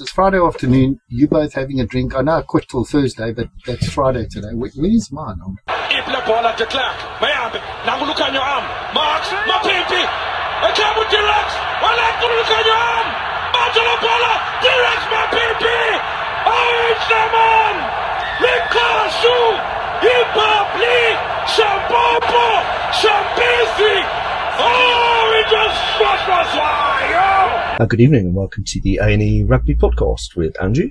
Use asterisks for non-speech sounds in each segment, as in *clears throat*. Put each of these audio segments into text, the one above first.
It's Friday afternoon. You both having a drink. I know I quit till Thursday, but that's Friday today. Where, where's mine? I'm- Ibla bola de Clark. Mayambe. Nanguluka nyo am. Marks. Mapimpi. Ekamu T-Rex. Wala kuluka nyo am. Matala bola. T-Rex Mapimpi. Orange naman. Likasu. Ipapli. Shampopo. Shambisi. Oh, we just swash was. Uh, good evening and welcome to the A&E Rugby Podcast with Andrew.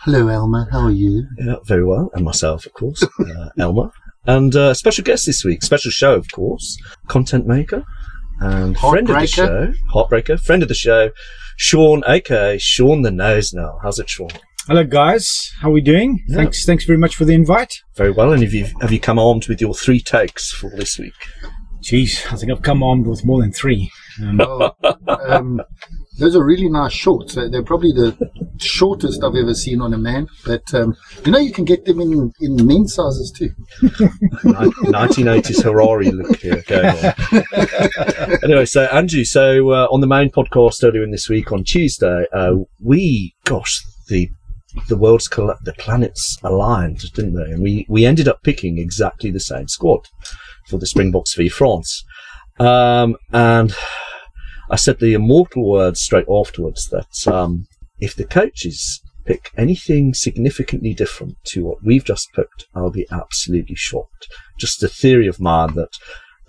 Hello, Elmer. How are you? Yeah, very well. And myself, of course, uh, *laughs* Elmer. And uh, special guest this week, special show, of course, content maker and friend of the show, heartbreaker, friend of the show, Shawn, aka Shawn the Nose now. How's it, Shawn? Hello, guys. How are we doing? Yeah. Thanks, thanks very much for the invite. Very well. And have you, have you come armed with your three takes for this week? Jeez, I think I've come armed with more than three. Um, Oh, um, those are really nice shorts. They're they're probably the shortest I've ever seen on a man. But um, you know, you can get them in, in men's sizes too. 1980s Harari look here going on. *laughs* anyway, so Andrew, so uh, on the main podcast earlier in this week on Tuesday, uh, we, gosh, the the world's coll- the planets aligned, didn't they? And we we ended up picking exactly the same squad for the Springboks v France. Um, and I said the immortal words straight afterwards that um, if the coaches pick anything significantly different to what we've just picked, I'll be absolutely shocked. Just a theory of mine that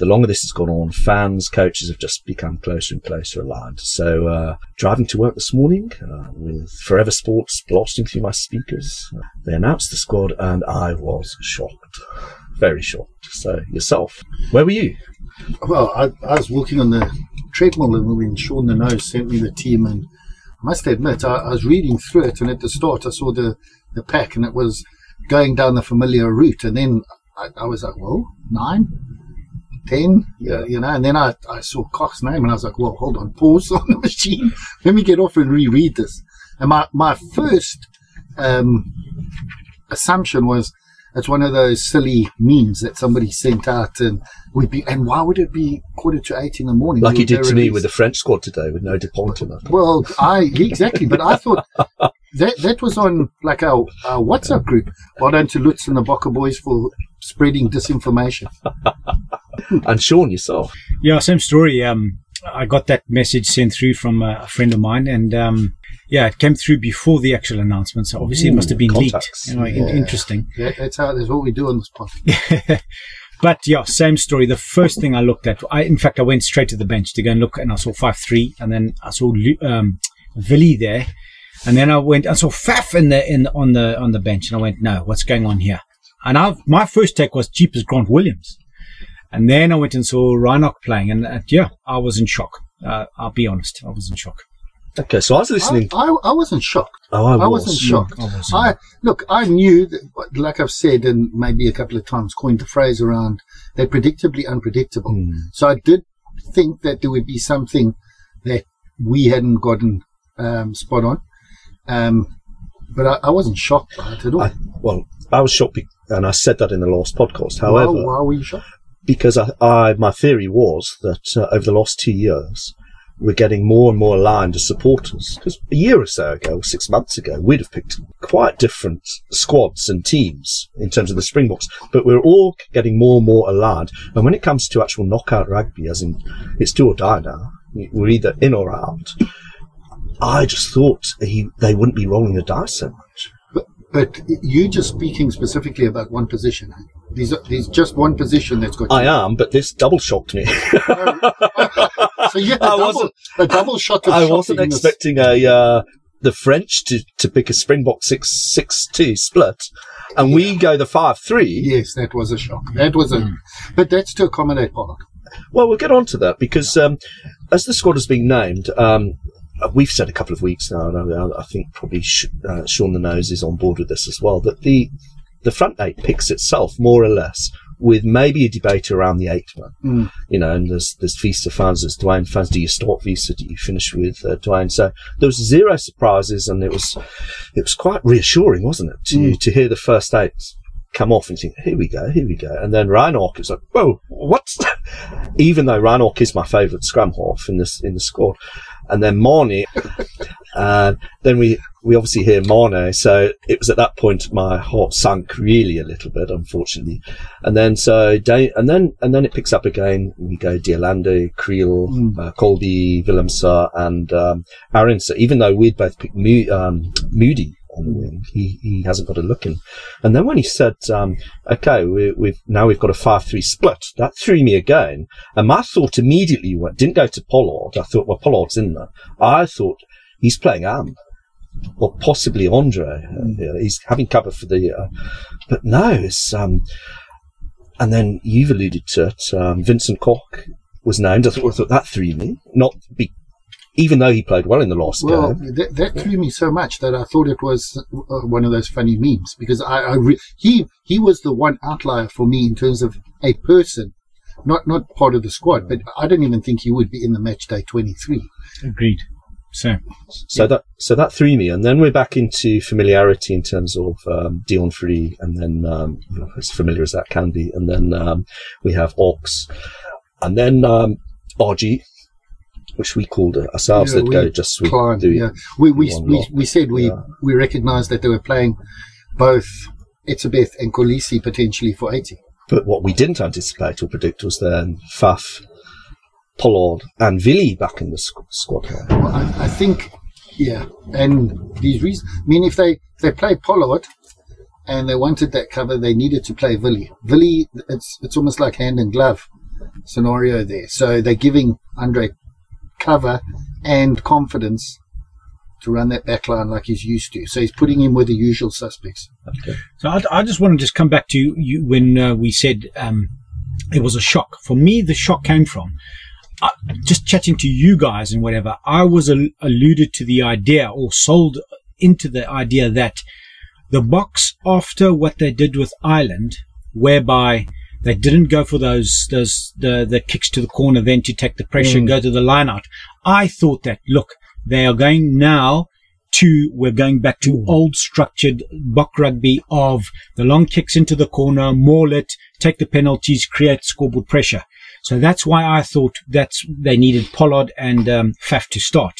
the longer this has gone on, fans, coaches have just become closer and closer aligned. So, uh, driving to work this morning uh, with Forever Sports blasting through my speakers, uh, they announced the squad, and I was shocked, very short. So, yourself, where were you? Well, I, I was walking on the treadmill and when Shawn the Nose sent me the team, and I must admit, I, I was reading through it, and at the start, I saw the, the pack, and it was going down the familiar route, and then I, I was like, well, nine, ten, yeah, you know, and then I, I saw Koch's name, and I was like, well, hold on, pause *laughs* on the machine, let me get off and reread this. And my, my first um, assumption was it's one of those silly memes that somebody sent out, and we'd be, and why would it be quarter to eight in the morning? Like you did They're to me with the French squad today with no Dupont in it. well, I exactly, but I thought *laughs* that that was on like our, our WhatsApp group. Well done to Lutz and the Bokke boys for spreading disinformation. *laughs* And Shawn, yourself. yeah, same story. Um, I got that message sent through from a, a friend of mine, and um, yeah, it came through before the actual announcement. So obviously, it must have been contacts. leaked. You know, in- Yeah. interesting. That, that's how that's what we do on this podcast. *laughs* But yeah, same story. The first thing I looked at, I in fact I went straight to the bench to go and look, and I saw five three, and then I saw Lu- um, Willie there, and then I went I saw Faf in the in on the on the bench, and I went, no, what's going on here? And I my first take was cheap as Grant Williams, and then I went and saw Reinach playing, and uh, yeah, I was in shock. Uh, I'll be honest, I was in shock. Okay, so I was listening. I, I wasn't shocked. oh, I, was. I was. wasn't shocked. I wasn't. I look, I knew that, like I've said, and maybe a couple of times coined the phrase around they're predictably unpredictable. Hmm. So I did think that there would be something that we hadn't gotten um, spot on. Um, but I, I wasn't shocked by it at all. I, well, I was shocked, be- and I said that in the last podcast. why, However, why were you shocked? because I, I, my theory was that uh, over the last two years, we're getting more and more aligned as supporters. Because a year or so ago, or six months ago, we'd have picked quite different squads and teams in terms of the Springboks, but we're all getting more and more aligned. And when it comes to actual knockout rugby, as in it's do or die now, we're either in or out. I just thought he, they wouldn't be rolling the dice so much. But, but you just speaking specifically about one position. There's, there's just one position that's got. I am, but this double shocked me. So you a I double, wasn't- a double shot of I wasn't expecting a uh, the French to, to pick a Springbok six six two split, and we go the five three. Yes, that was a shock. That was a, but that's to accommodate Pollard. Well, we'll get on to that because um, as the squad has been named, um, we've said a couple of weeks now, and I, I think probably sh- uh, Shawn the Nose is on board with this as well. That the the front eight picks itself more or less, with maybe a debate around the eight man. Mm. You know, and there's there's Vista fans, there's Duane fans. Do you start Vista? Do you finish with uh, Duane? So there was zero surprises, and it was it was quite reassuring, wasn't it, to Mm. to hear the first eight come off and think, here we go, here we go. And then Reinach is like, whoa, what? *laughs* Even though Reinach is my favourite scrum half in this in the squad. And then Manie, *laughs* and then we, we obviously hear Manie. So it was at that point my heart sunk really a little bit, unfortunately. And then so, da- and then, and then it picks up again. We go Dialande, Kriel, Mm. uh, Kolbe, Willemse and, um, Arendse, even though we'd both picked Mo- um, Moodie wing, he, he hasn't got a look in. And then when he said, um, okay, we, we've, now we've got a 5-3 split, that threw me again. And my thought immediately went, didn't go to Pollard. I thought, well, Pollard's in there. I thought he's playing Am. Or possibly Andre. Uh, he's having cover for the, but no, it's, um, and then you've alluded to it, um, Vincent Koch was named. I thought, I thought that threw me. Not be, even though he played well in the last Well, game. that, that threw me so much that I thought it was uh, one of those funny memes because I, I re- he he was the one outlier for me in terms of a person, not not part of the squad. But I don't even think he would be in the match day twenty three. Agreed. So So that so that threw me, and then we're back into familiarity in terms of um, Deon Fourie, and then um, you know, as familiar as that can be, and then um, we have Ox, and then um, RG, which we called ourselves. Yeah, that go just the- yeah, we we, we, lot. we said we Yeah. we recognised that they were playing both Etzebeth and Kolisi potentially for eighty. But what we didn't anticipate or predict was then Faf, Pollard, and Willie back in the squ- squad. Well, I, I think, yeah, and these reasons. I mean, if they if they play Pollard and they wanted that cover, they needed to play Willie. Willie, it's it's almost like hand and glove scenario there. So they're giving Andre cover and confidence to run that back line like he's used to. So he's putting him with the usual suspects. Okay. So I, I just want to just come back to you when uh, we said um, it was a shock. For me, the shock came from uh, just chatting to you guys and whatever. I was al- alluded to the idea or sold into the idea that the Boks after what they did with Ireland, whereby they didn't go for those those the the kicks to the corner, then to take the pressure, Mm. go to the line out. I thought that look, they are going now to we're going back to old structured Bok rugby of the long kicks into the corner, maul it, take the penalties, create scoreboard pressure. So that's why I thought that's they needed Pollard and um, Faf to start.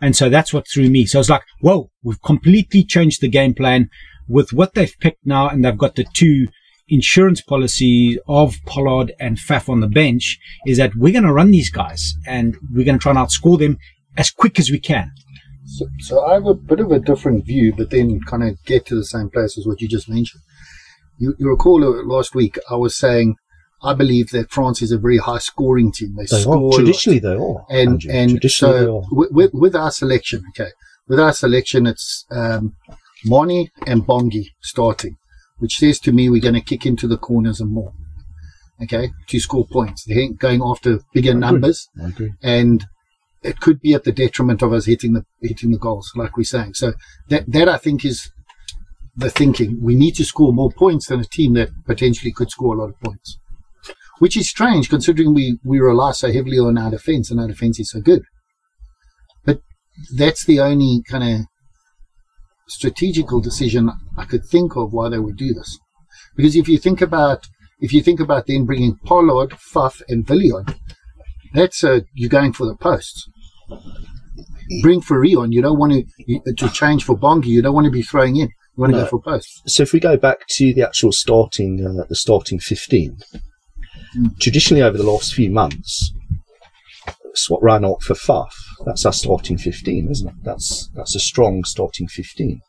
And so that's what threw me. So it's like, whoa, we've completely changed the game plan with what they've picked now, and they've got the two insurance policies of Pollard and Faf on the bench. Is that we're going to run these guys and we're going to try and outscore them as quick as we can. So, so I have a bit of a different view, but then kind of get to the same place as what you just mentioned. You, you recall uh, last week I was saying I believe that France is a very high scoring team. They, They score are. Traditionally, they are. and Andrew. and Traditionally, they so are. with, with, with our selection, okay, with our selection, it's um, Manie and Bongi starting, which says to me we're going to kick into the corners and more, okay, to score points. They ain't going after bigger numbers, I agree. and it could be at the detriment of us hitting the hitting the goals, like we're saying. So that that I think is the thinking. We need to score more points than a team that potentially could score a lot of points. Which is strange considering we, we rely so heavily on our defence and our defence is so good. But that's the only kind of strategical decision I could think of why they would do this. Because if you think about if you think about then bringing Pollard, Faf, and Villion, that's uh, you're going for the posts. Bring Farion, you don't want to to change for Bongi. You don't want to be throwing in. You want to go for posts. So if we go back to the actual starting, uh, the starting 15, traditionally over the last few months, Swat Reinach for Faf, that's our starting 15, isn't it? That's, that's a strong starting 15.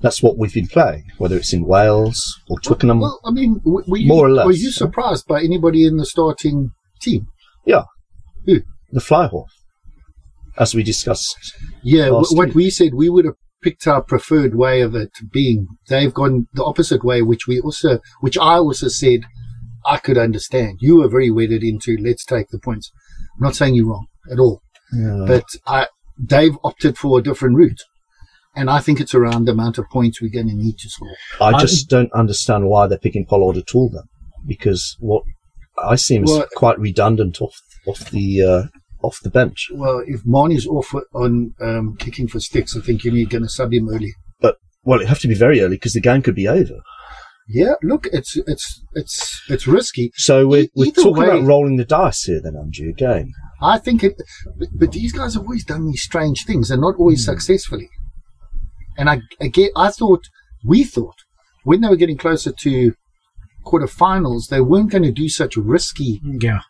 That's what we've been playing, whether it's in Wales or Twickenham. Well, I mean, were you, More or less, were you surprised by anybody in the starting team? Yeah. Who? The flyhalf, as we discussed. Yeah, what week. we said, we would have picked our preferred way of it being. They've gone the opposite way, which we also, which I also said I could understand. You were very wedded into let's take the points. I'm not saying you're wrong at all, but I, they've opted for a different route. And I think it's around the amount of points we're going to need to score. I I- just don't understand why they're picking Pollard at all then, because what I see him as Well- quite redundant off off the uh, off the bench. Well, if Manie's off on um, kicking for sticks, I think you're going to sub him early. But well, it'd have to be very early because the game could be over. Yeah, look, it's it's it's it's risky. So we're, E- we're talking way- about rolling the dice here, then, Andrew. Again, I think it, but, but these guys have always done these strange things and not always hmm. successfully. And I again, I thought we thought when they were getting closer to quarterfinals, they weren't going to do such risky Yeah.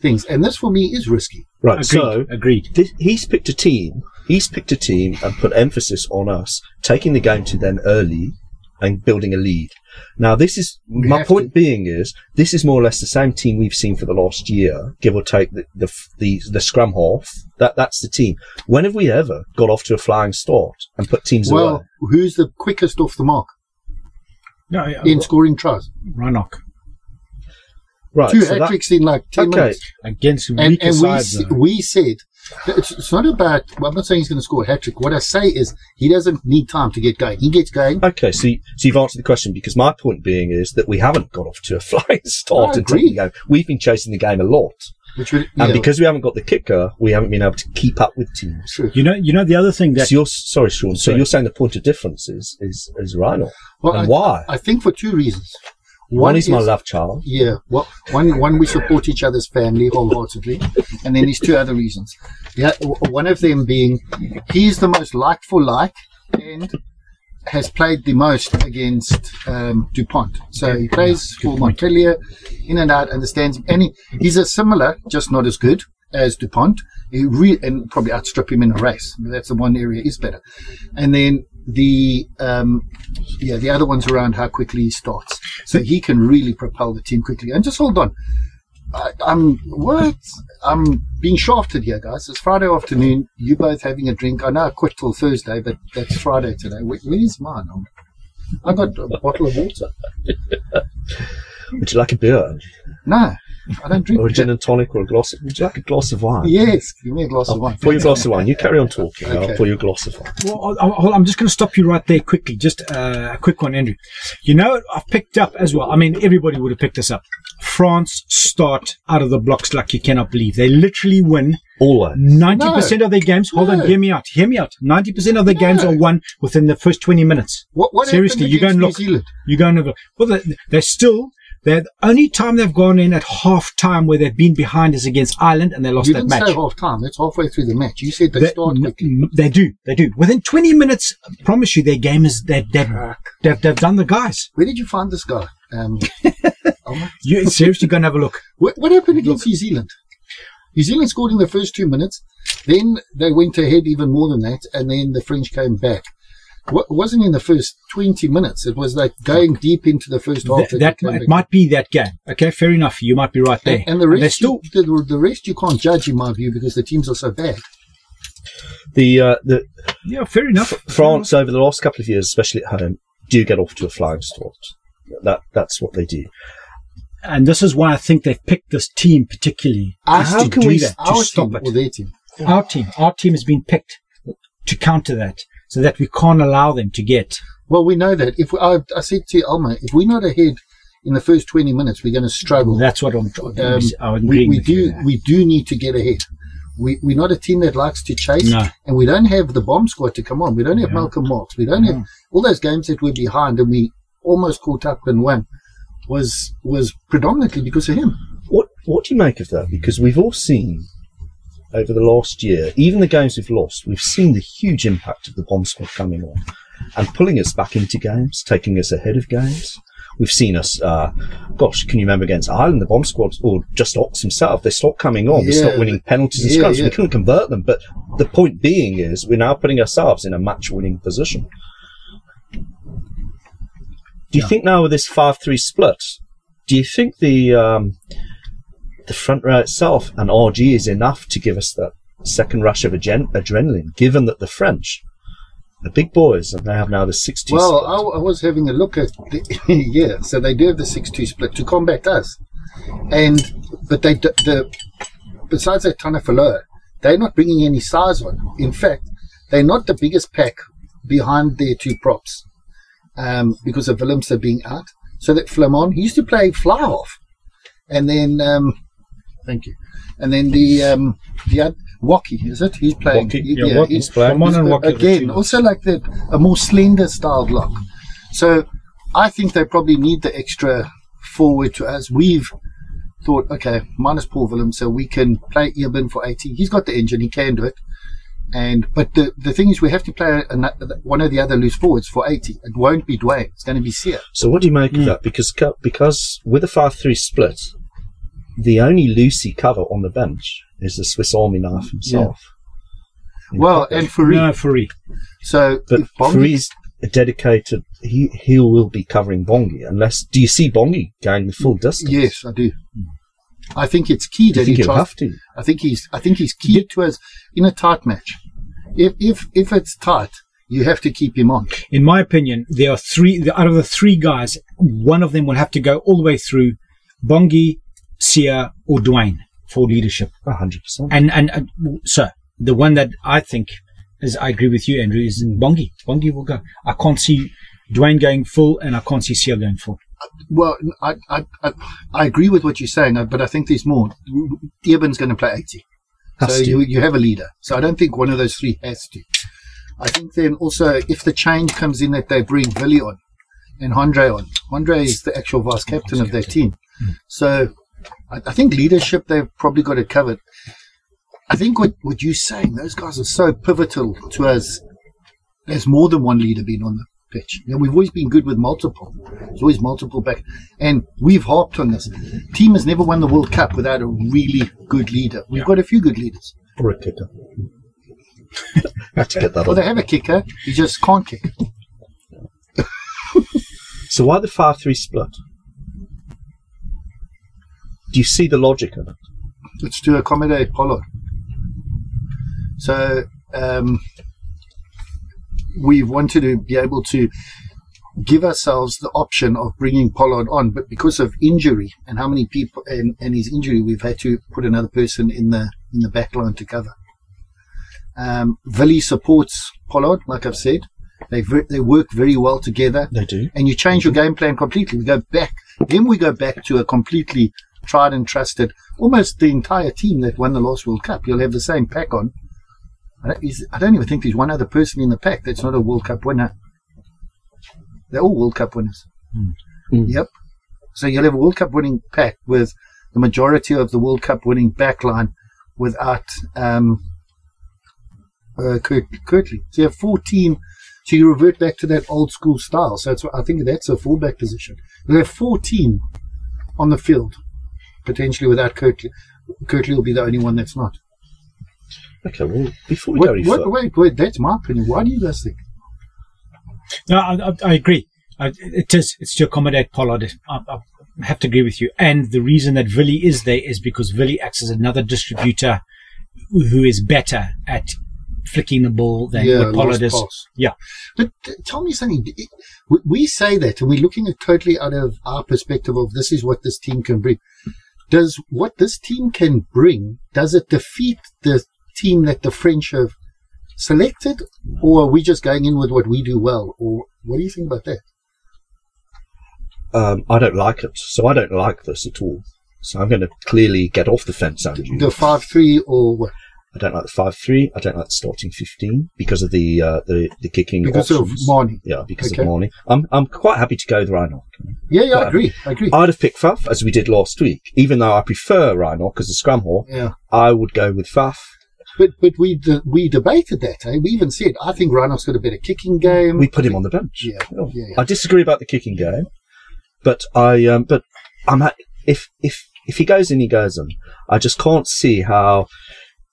things. And this for me is risky. right? Agreed. So agreed. this, he's picked a team. He's picked a team and put emphasis on us taking the game to them early and building a lead. Now, this is We my have point. Being is this is more or less the same team we've seen for the last year, give or take the the the, the scrum half. That that's the team. When have we ever got off to a flying start and put teams away? Well, who's the quickest off the mark No, yeah, in scoring tries? Reinach Right. Two so hat tricks in like 10 okay. minutes. against And, weaker and we, sides. s- we said, that it's, it's not about, well, I'm not saying he's going to score a hat trick. What I say is he doesn't need time to get going. He gets going. Okay, so, you- so you've answered the question because my point being is that we haven't got off to a *laughs* flying start I agree. game. We've been chasing the game a lot, Which would, and yeah, because we haven't got the kicker, we haven't been able to keep up with teams. true. you know, you know the other thing that So you're sorry, Shawn. So Sorry. you're saying the point of difference is is, is Rhino, Well, and I, why? I think for two reasons. One, is my love child. Yeah, well, one, one we support each other's family wholeheartedly, and then there's two other reasons. Yeah, one of them being he's the most like for like, and has played the most against um, Dupont. So he plays for Montpellier, in and out, understands, and he, he's a similar, just not as good as Dupont. He re- and probably outstrip him in a race. That's the one area he's better. And then the um, yeah, the other one's around how quickly he starts. So he can really propel the team quickly. And just hold on. I, I'm what? I'm being shafted here, guys. It's Friday afternoon. You both having a drink. I know I quit till Thursday, but that's Friday today. Where, where's mine? I got a bottle of water. *laughs* Would you like a beer, No, I don't drink. or a gin and tonic, or a glass? Would you like a glass of wine? Yes, give me a glass Oh, of wine. pour your glass of wine. You carry on talking. Okay. I'll pour you a glass of wine. Well, I- I- I'm just going to stop you right there quickly. Just uh, a quick one, Andrew. You know, I've picked up as well. I mean, everybody would have picked this up. France start out of the blocks like you cannot believe. They literally win Always. 90% of their games. Hold on, hear me out. Hear me out. 90% of their games are won within the first 20 minutes. What, what Seriously, you go and against look. You go and have a Well, they, they're still. The only time they've gone in at half time where they've been behind is against Ireland and they lost You that match. say half time. That's halfway through the match. You said they, They, start quickly. they do, they do. Within 20 minutes, I promise you, their game is they've they've, they've, they've done the guys. Where did you find this guy? Um? *laughs* You seriously go and have a look. *laughs* What, what happened against New Zealand? New Zealand scored in the first two minutes. Then they went ahead even more than that, and then the French came back. What wasn't in the first twenty minutes. It was like going deep into the first half. That, that they it might be that game. Okay, fair enough. You might be right there. and, and the rest, they're still you, the, the rest you can't judge in my view because the teams are so bad. The uh, the yeah, fair enough. France over the last couple of years, especially at home, do get off to a flying start. That that's what they do. and this is why I think they've picked this team particularly Us to to do we- that, to stop team it. or their team. Our team, our team has been picked to counter that, so that we can't allow them to get. Well, we know that if we, I, I said to Elmer, if we're not ahead in the first twenty minutes, we're going to struggle. That's what I'm. Um, I'm we, we do we do need to get ahead. We we're not a team that likes to chase, No. and we don't have the bomb squad to come on. We don't have No. Malcolm Marx. We don't have all those games that we're behind, and we almost caught up and won. Was was predominantly because of him. What what do you make of that? Because we've all seen over the last year, even the games we've lost, we've seen the huge impact of the bomb squad coming on and pulling us back into games, taking us ahead of games. We've seen us, uh, gosh, can you remember against Ireland, the bomb squad, or just Ox himself, they stopped coming on, they stopped winning penalties and yeah, scrums. yeah. We couldn't convert them, but the point being is we're now putting ourselves in a match winning position. Do you Yeah. think now with this 5 3 split, do you think the um, the front row itself and RG is enough to give us that second rush of adren- adrenaline, given that the French, the big boys, and they have now the 6 2 Well, split? I, I was having a look at the, *laughs* yeah. So they do have the six-two split to combat us, and but they the besides that Tanafaloa, they're not bringing any size on. In fact, they're not the biggest pack behind their two props um, because of Willemse being out. So that Flament, he used to play fly off, and then um, thank you, and then the um, the oth- Woki is it? He's playing. Woki, he- yeah, Woki. He's playing. Come on and uh, again, also like that a more slender styled lock. So I think they probably need the extra forward to us. We've thought, okay, minus Paul Willem, so we can play Eben for 80. He's got the engine, he can do it. And but the the thing is, we have to play an, one of the other loose forwards for 80. It won't be Duane. It's going to be Siya. So what do you make of that? Because because with a five three split, the only Lucy cover on the bench is the Swiss Army knife himself. In Well, pocket. and Farid. No, Furi. So but if Bongi- Free's a dedicated. He he will be covering Bongi unless. Do you see Bongi going the full distance? yes, I do. Hmm. I think it's key that he think he'll tries. have to? I think he's I think he's key to us in a tight match. If if if it's tight, you have to keep him on. In my opinion, there are three, out of the three guys, one of them will have to go all the way through Bongi, Siya, or Duane for leadership. A hundred percent. And, and, and so the one that I think is, I agree with you, Andrew, is in Bongi. Bongi will go. I can't see Duane going full and I can't see Siya going full. Well, I I I, I agree with what you're saying, uh, but I think there's more. Eben's going to play 80. Has so to. you you have a leader. So I don't think one of those three has to. I think then also if the change comes in that they bring Willie on and Andre on, Andre is the actual vice captain of their team. So I, I think leadership they've probably got it covered. I think what what you're saying, those guys are so pivotal to us. There's more than one leader being on the pitch. You know, we've always been good with multiple. There's always multiple back, and we've harped on this. Team has never won the World Cup without a really good leader. We've got a few good leaders. Or a kicker. *laughs* To get that Well, they have a kicker. He just can't kick. So why the five three split? Do you see the logic in it? It's to accommodate Pollard. So um, we wanted to be able to give ourselves the option of bringing Pollard on, but because of injury and how many people and, and his injury, we've had to put another person in the in the back line to cover. Um, Willie supports Pollard, like I've said. They ver- they work very well together. They do. and you change your game plan completely. We go back, then we go back to a completely tried and trusted, almost the entire team that won the last World Cup. You'll have the same pack on. I don't, is- I don't even think there's one other person in the pack that's not a World Cup winner. They're all World Cup winners. Mm. Yep. So you'll have a World Cup winning pack with the majority of the World Cup winning backline without um, uh, Kurt, Kurt-Lee. So you have 14. So you revert back to that old school style. So it's, I think that's a fullback position. You'll have 14 on the field, potentially without Kurt-Lee. Kurt-Lee will be the only one that's not. Okay, well, before we go any what, further, wait, wait, that's my opinion. Why do you guys think? No, I, I, I agree. I, it is. It's to accommodate Pollard. I, I have to agree with you. And the reason that Willie is there is because Willie acts as another distributor who is better at flicking the ball than Yeah, Pollard is. pass. Yeah. But tell me something. We- We say that, and we're looking at totally out of our perspective of this is what this team can bring. Does what this team can bring, does it defeat the team that the French have selected, or are we just going in with what we do well? Or what do you think about that? um, I don't like it, so I don't like this at all. So I'm going to clearly get off the fence, Andrew. The five-three or what? I don't like the five three. I don't like the starting fifteen because of the uh, the the kicking Because of options. Manie. Yeah, because Okay. of Manie. I'm I'm quite happy to go with Reinhardt. Yeah, yeah, I agree. I agree. I'd have picked Faf as we did last week, even though I prefer Reinhardt because of scrum hall. yeah. I would go with Faf. But but we de- we debated that. Eh? We even said I think Reinhardt's got a better kicking game. We put him on the bench. Yeah, Oh. yeah, yeah. I disagree about the kicking game, but I um, but I'm ha- if if if he goes in, he goes in. I just can't see how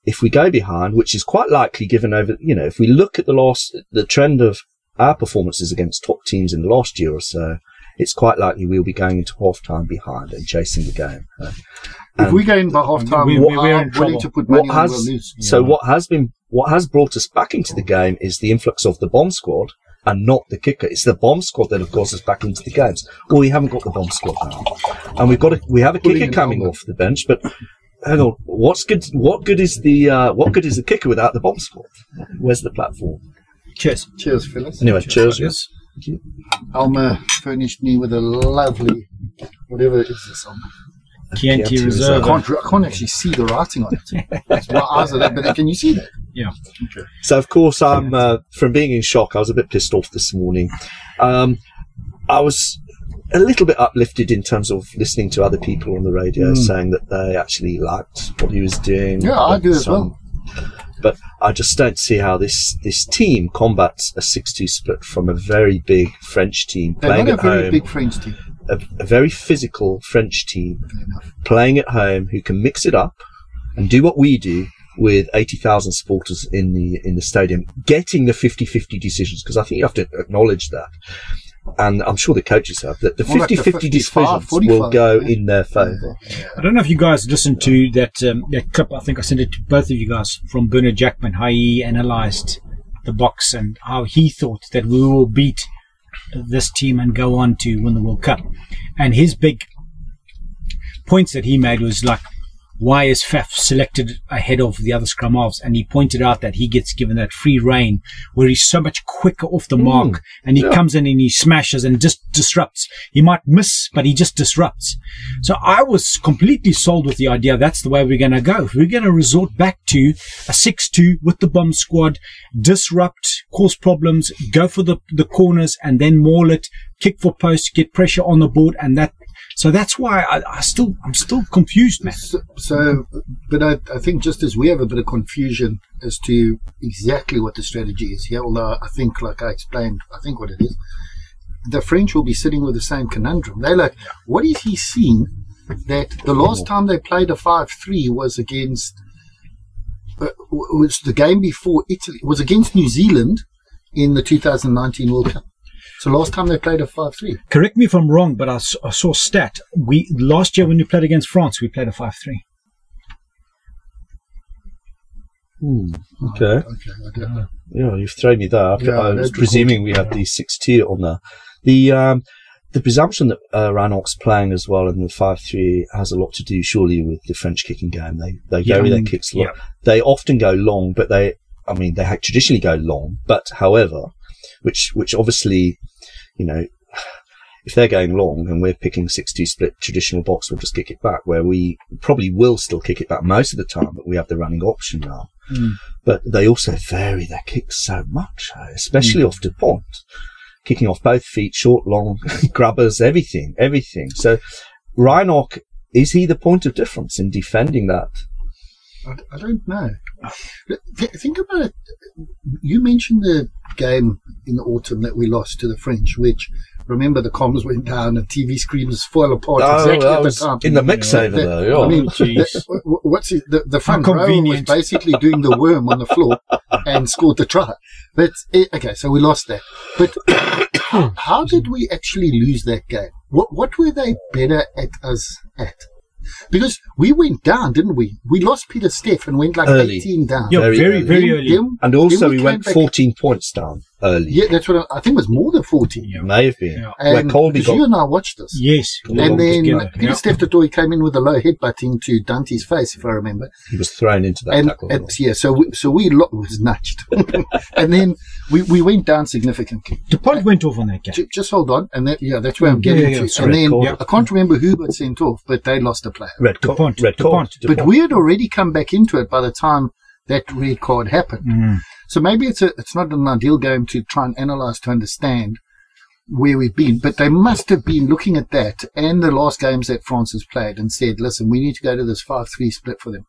if we go behind, which is quite likely given over. You know, if we look at the last the trend of our performances against top teams in the last year or so, it's quite likely we'll be going into half time behind and chasing the game. Uh, If we go in by half time, we- we, we- we're in willing trouble. to put what money on has we'll lose. so Yeah. what has been what has brought us back into the game is the influx of the bomb squad and not the kicker. It's the bomb squad that have got us back into the games. Well, we haven't got the bomb squad now, and we've got a, we have a kicker coming off the bench. But hang on, what's good? What good is the uh, what good is the kicker without the bomb squad? Where's the platform? Cheers. Cheers, Phyllis. Anyway, cheers. Yes. Elmer furnished me with a lovely, whatever is this, Elmer? Chianti Chianti I Reserve. can't, I can't actually see the writing on it. *laughs* That's my eyes are that, but can you see that? Yeah. Okay. So of course I'm uh, from being in shock. I was a bit pissed off this morning. Um, I was a little bit uplifted in terms of listening to other people on the radio hmm. saying that they actually liked what he was doing. Yeah, I do as well. But I just don't see how this this team combats a six-two split from a very big French team They're playing at a very home, big French team. a, a very physical French team playing at home who can mix it up and do what we do with 80,000 supporters in the in the stadium, getting the 50-50 decisions because I think you have to acknowledge that. And I'm sure the coaches have that the More like 50-50 55, decisions 45, will go yeah. in their favour. I don't know if you guys listened to that um, that clip. I think I sent it to both of you guys from Bernard Jackman, how he analysed the Boks and how he thought that we will beat this team and go on to win the World Cup. And his big points that he made was like, why is Faf selected ahead of the other scrum halves? And he pointed out that he gets given that free reign where he's so much quicker off the hmm. mark and he yeah. comes in and he smashes and just disrupts. He might miss, but he just disrupts. So I was completely sold with the idea that's the way we're going to go. We're going to resort back to a 6-2 with the bomb squad, disrupt, cause problems, go for the, the corners and then maul it, kick for post, get pressure on the board. And that, so that's why I, I still, I'm still confused, man. So, so but I, I think just as we have a bit of confusion as to exactly what the strategy is here, although I think, like I explained, I think what it is, the French will be sitting with the same conundrum. They're like, what is he seeing that the last time they played a 5 3 was against, uh, was the game before Italy, was against New Zealand in the 2019 World Cup. So last time they played a 5 3. Correct me if I'm wrong, but I saw stat. We last year when we played against France, we played a five-three. Okay. Okay, I don't know. Yeah, you've thrown me there. I, Yeah, I was presuming we had the six tier on there. The um, the presumption that uh, Reinach's playing as well in the five three has a lot to do, surely, with the French kicking game. They they go Yeah, with their mm, kicks long. yeah. They often go long, but they, I mean, they traditionally go long. But however, which which obviously, you know. If they're going long and we're picking 6-2 split traditional Boks, we'll just kick it back where we probably will still kick it back most of the time, but we have the running option now but they also vary their kicks so much, eh, especially off DuPont. Kicking off both feet, short, long, *laughs* grubbers, everything, everything. So, Reinach, is he the point of difference in defending that? I, I don't know. Th- think about it. You mentioned the game in the autumn that we lost to the French, which remember the comms went down and TV screens fell apart exactly I at the was time. in the mix over The- there. Yeah. I mean, the, w- w- what's it, the, the front row was convenient. basically doing the worm on the floor and scored the try. But eh, okay, so we lost that. But how, *coughs* how did we actually lose that game? What what were they better at us at? Because we went down, didn't we? We lost Pieter-Steph and went like Early. 18 down. Yeah, Very very, early. very, Then- early. then- and also, then we, came went back- 14 points down early. Yeah, that's what I, I think it was more than 14. Yeah. May have been. Yeah. Where And Kolbe got you and I watched this. Yes. And then together. Peter Yeah. Steff came in with a low headbutt into Danty's face, if I remember. he was thrown into that and, tackle. and yeah, so we, so we lo- was nudged, *laughs* and then we, we went down significantly. DuPont went off on that game. J- just hold on, and that, yeah, that's where I'm getting yeah, to. yeah, sorry, and then corner. I can't remember who got sent off, but they lost a player. red card. DuPont, Red card. DuPont. But we had already come back into it by the time that red card happened. Mm. So maybe it's a, it's not an ideal game to try and analyze to understand where we've been, but they must have been looking at that and the last games that France has played and said, listen, we need to go to this 5-3 split for them.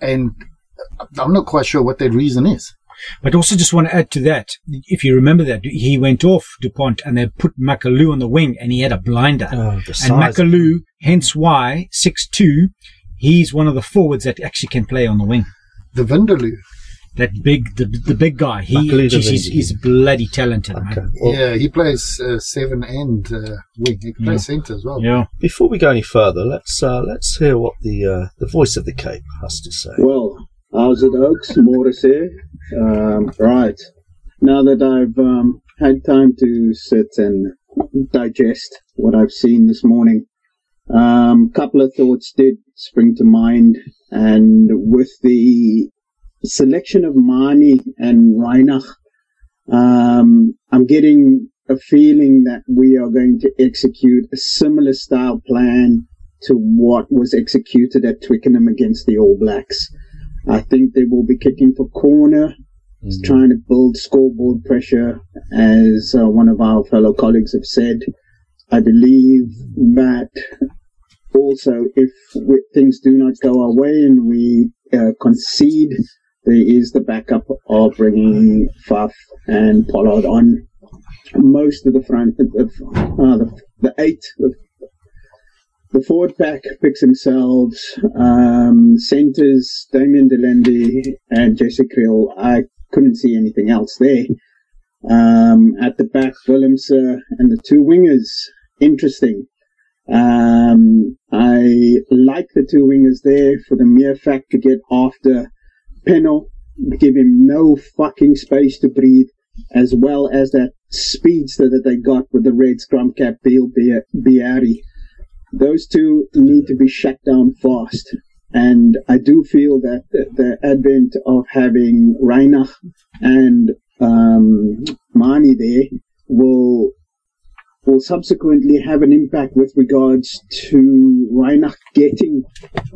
And I'm not quite sure what that reason is. But also just want to add to that. If you remember that, he went off DuPont and they put Macalou on the wing and he had a blinder. Oh, and size. Macalou, hence why, 6-2, he's one of the forwards that actually can play on the wing. The Vindaloo. That big, the, the big guy. He, geez, he's, he's bloody talented, Okay. man. Well, yeah, he plays uh, seven and uh, wing. He can play centre as well. Yeah. Before we go any further, let's uh, let's hear what the uh, the voice of the Cape has to say. Well, how's it, Oaks? Morris here. Um, right. Now that I've um, had time to sit and digest what I've seen this morning, a um, couple of thoughts did spring to mind. And with the selection of Manie and Reinach, um, I'm getting a feeling that we are going to execute a similar style plan to what was executed at Twickenham against the All Blacks. I think they will be kicking for corner, Mhm. trying to build scoreboard pressure as uh, one of our fellow colleagues have said, I believe that also if we, things do not go our way and we uh, concede, is the backup of bringing Faf and Pollard on. Most of the front, uh, the, the eight, the, the forward pack picks themselves. Um, centers, Damian de Allende and Jesse Kriel. I couldn't see anything else there. Um, at the back, Willemse and the two wingers. Interesting. Um, I like the two wingers there for the mere fact to get after Penaud, give him no fucking space to breathe, as well as that speedster that they got with the red scrum cap Beal Biari. Those two need to be shut down fast. And I do feel that the, the advent of having Reinach and um, Manie there will will subsequently have an impact with regards to Reinach getting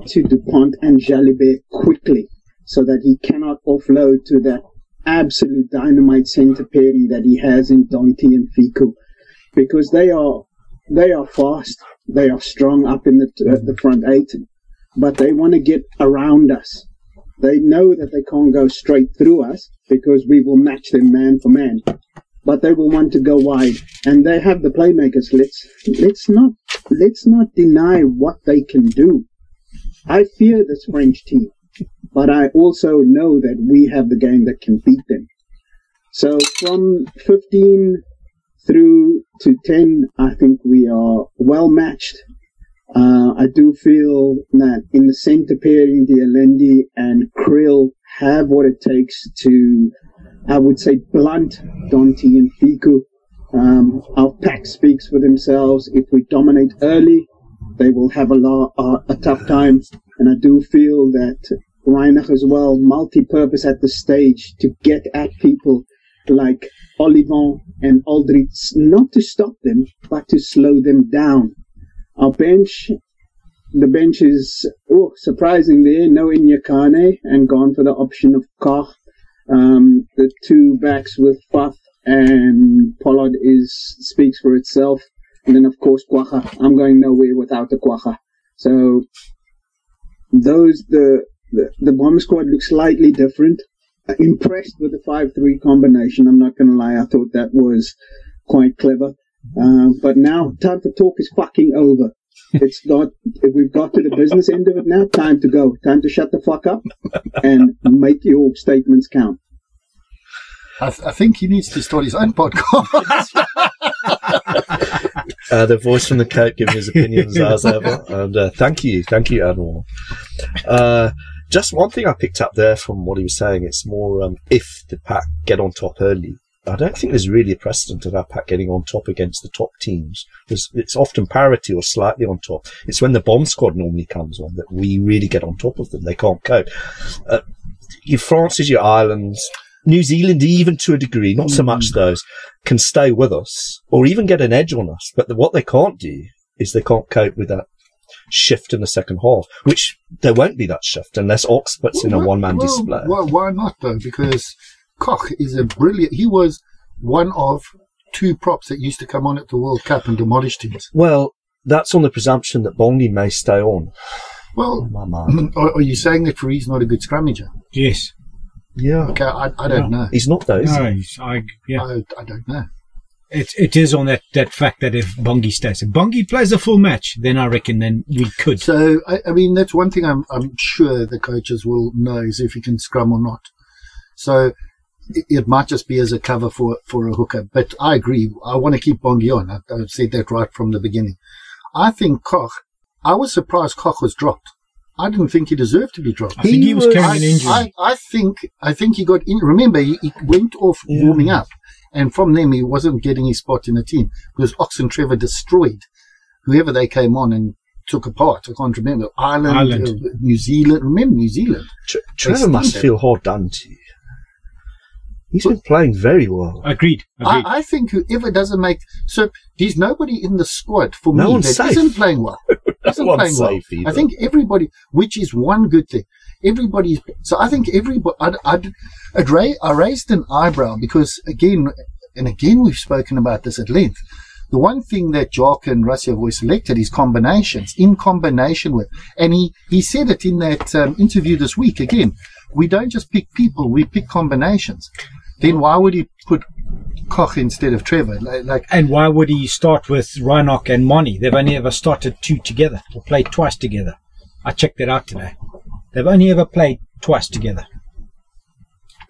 to DuPont and Jalibert quickly so that he cannot offload to that absolute dynamite center pairing that he has in Danty and Fickou because they are they are fast, they are strong up in the, the front eight, but they want to get around us. They know that they can't go straight through us because we will match them man for man but they will want to go wide, and they have the playmakers. Let's let's not let's not deny what they can do. I fear this French team, but I also know that we have the game that can beat them. So from 15 through to 10, I think we are well matched. Uh, I do feel that in the centre pairing, the Allende and Kriel have what it takes to I would say blunt Danty and Fickou. Um, our pack speaks for themselves. If we dominate early, they will have a, lot, uh, a tough time. And I do feel that Reinach as well, multi-purpose at the stage to get at people like Ollivon and Alldritt, not to stop them, but to slow them down. Our bench, the bench is oh, surprising there, no Nyakane, and gone for the option of Koch um, the two backs with Faf and Pollard is speaks for itself. And then of course Kwagga. I'm going nowhere without the Kwagga. So those the, the the bomb squad looks slightly different. Impressed with the five three combination. I'm not gonna lie, I thought that was quite clever. Uh, but now time for talk is fucking over. *laughs* It's not. We've got to the business end of it now. Time to go. Time to shut the fuck up and make your statements count. I, th- I think he needs to start his own podcast. *laughs* *laughs* uh, the voice from the Cape giving his opinions as ever. And uh, thank you, thank you, Admiral. Just one thing I picked up there from what he was saying. It's more um, if the pack get on top early, I don't think there's really a precedent of our pack getting on top against the top teams. There's, it's often parity or slightly on top. It's when the bomb squad normally comes on that we really get on top of them. They can't cope. Uh, your France's, your Irelands, New Zealand, even to a degree, not so much mm. those, can stay with us or even get an edge on us. But the, what they can't do is they can't cope with that shift in the second half, which there won't be that shift unless Ox puts well, in a one man well, display. Well, why not though? Because Koch is a brilliant. He was one of two props that used to come on at the World Cup and demolish teams. Well, that's on the presumption that Bongi may stay on. Well, oh, *clears throat* are, are, you saying that Fourie's not a good scrummager? Yes. Yeah. Okay, I, I don't know. He's not though. no, I, yeah. I, I don't know. It, it is on that, that fact that if Bongi stays, if Bongi plays a full match, then I reckon then we could. So, I, I mean, that's one thing I'm, I'm sure the coaches will know is if he can scrum or not. So it might just be as a cover for, for a hooker. But I agree. I want to keep Bongi on. I, have said that right from the beginning. I think Koch, I was surprised Koch was dropped. I didn't think he deserved to be dropped. I think he, was, was carrying an injury. I, I, think, I think he got in. Remember, he, he went off yeah. warming up. And from them, he wasn't getting his spot in the team because Ox and Trevor destroyed whoever they came on and took apart. I can't remember. Ireland, Ireland. Uh, New Zealand. Remember New Zealand? Trevor must feel hard done to. He's been playing very well. Agreed. Agreed. I, I, think whoever doesn't make so there's nobody in the squad for no me that safe. isn't playing well. *laughs* Isn't no playing well. Either. I think everybody, which is one good thing. Everybody's so I think everybody. I'd, I'd, I'd ra- I raised an eyebrow because again, and again we've spoken about this at length. The one thing that Jock and always selected is combinations, in combination with, and he, he said it in that um, interview this week again. We don't just pick people, we pick combinations. Then why would he put Koch instead of Trevor? Like, like And why would he start with Reinach and Manie? They've only ever started two together or played twice together. I checked that out today. They've only ever played twice together.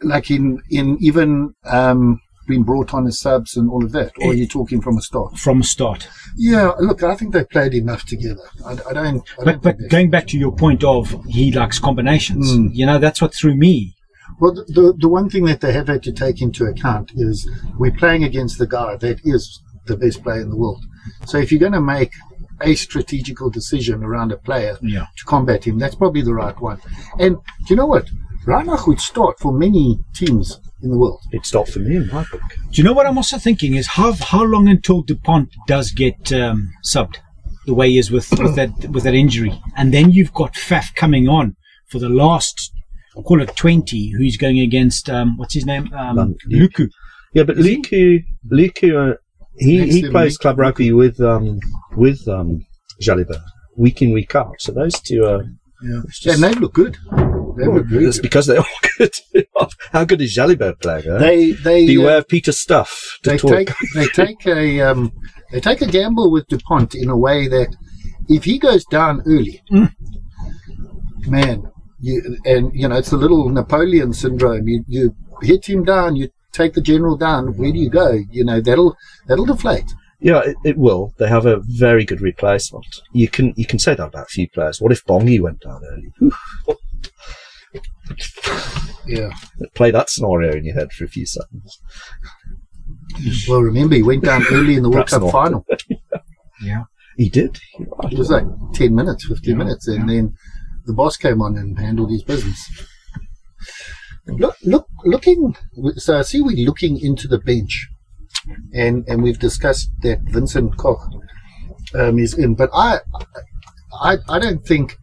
like in in even um, being brought on as subs and all of that, or are you talking from a start? from a start. Yeah, look, I think they played enough together. I, I don't. I don't But but going back to your point of he likes combinations, Mm. you know, that's what threw me. well, the, the the one thing that they have had to take into account is we're playing against the guy that is the best player in the world. So if you're going to make a strategical decision around a player Yeah. to combat him, that's probably the right one. And do you know what? Reinach would start for many teams in the world. It'd stop for me in my book. Do you know what I'm also thinking is how how long until Dupont does get um, subbed the way he is with, with that with that injury, and then you've got Faf coming on for the last I'll call it twenty, who's going against um, what's his name um, Um, Lucu. Yeah, but Liku, Liku, uh, he, he plays club rugby with um with um Jalibert week in week out. So those two are. Yeah. just- and they look good. They look very it's good. because they're all *laughs* good. How good is Jalibert playing? Huh? They they uh, Beware of Pieter-Steph they talk. take they take a um, they take a gamble with Dupont in a way that if he goes down early, Mm. man, you and you know it's the little Napoleon syndrome. You you hit him down, you take the general down. Where do you go? You know that'll that'll deflate. Yeah, it, it will. They have a very good replacement. You can you can say that about a few players. What if Bongi went down early? Yeah. Play that scenario in your head for a few seconds. Well, remember he went down early in the World Cup final. *laughs* Yeah. He did. It was like ten minutes, fifteen minutes, and then the boss came on and handled his business. Look, look, looking. So I see we're looking into the bench, and and we've discussed that Vincent Koch um, is in, but I, I, I don't think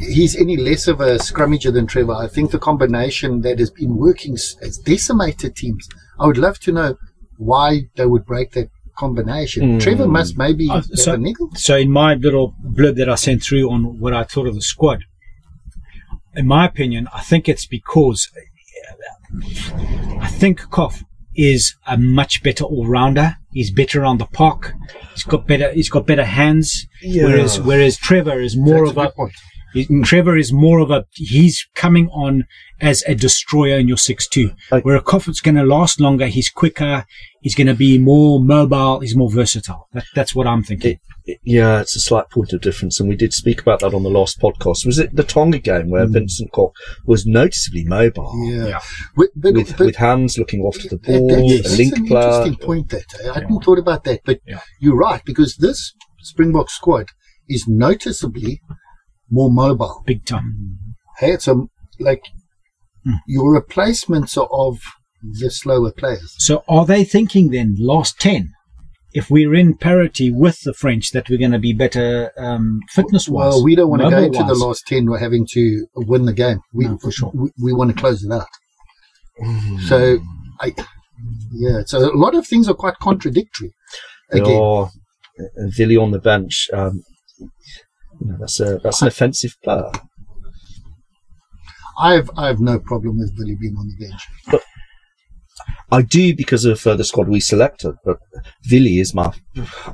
he's any less of a scrummager than Trevor. I think the combination that has been working has decimated teams. I would love to know why they would break that combination. Mm. Trevor must maybe Uh, so-. So in my little blurb that I sent through on what I thought of the squad, in my opinion, I think it's because I think Koch is a much better all rounder. He's better on the park. He's got better. He's got better hands. Yeah. Whereas whereas Trevor is more That's of a a good point. he- Trevor is more of a he's coming on as a destroyer in your six two. Like- Where a Koffert's going to last longer. He's quicker. He's going to be more mobile. He's more versatile. That, that's what I'm thinking. It- it- yeah, it's a slight point of difference, and we did speak about that on the last podcast. Was it the Tonga game where mm. Vincent Koch was noticeably mobile, Yeah. Yeah. With, but, with but with hands looking off to the that- ball, that's, a that's link an player? interesting point. That? I hadn't thought about that, but Yeah. you're right because this Springbok squad is noticeably more mobile. Big time. Hey, it's a, like Hmm. your replacements are of the slower players. So are they thinking then last 10? If we're in parity with the French, that we're going to be better um, fitness wise? Well, we don't want to go into the last ten we're having to win the game. We, No, for sure. we, we want to close it out. So, I, yeah. So a lot of things are quite contradictory. Again, Or and on the bench. Um, you know, that's a that's an offensive player. I've I have no problem with Willie being on the bench. But I do because of uh, the squad we selected, but Willie is my.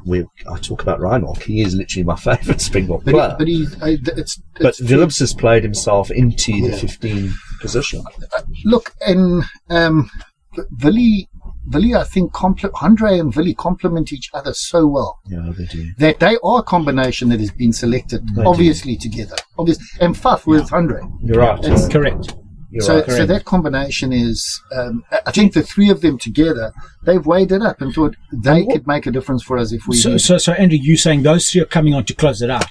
We, I talk about Reinhold. He is literally my *laughs* favourite Springbok But, player. he, but he's I, it's, But it's Phillips has played himself into the Yeah. 15 position. look and um, Willie, Willie, I think compl- Andre and Willie complement each other so well Yeah, they do. that they are a combination that has been selected They do. obviously together. Obvious and Faf with Andre. You're right. It's- Correct. You're so, right. so that combination is, um, I- I think the three of them together, they've weighed it up and thought they could make a difference for us if we. So, did. so, so, Andrew, you saying those three are coming on to close it out?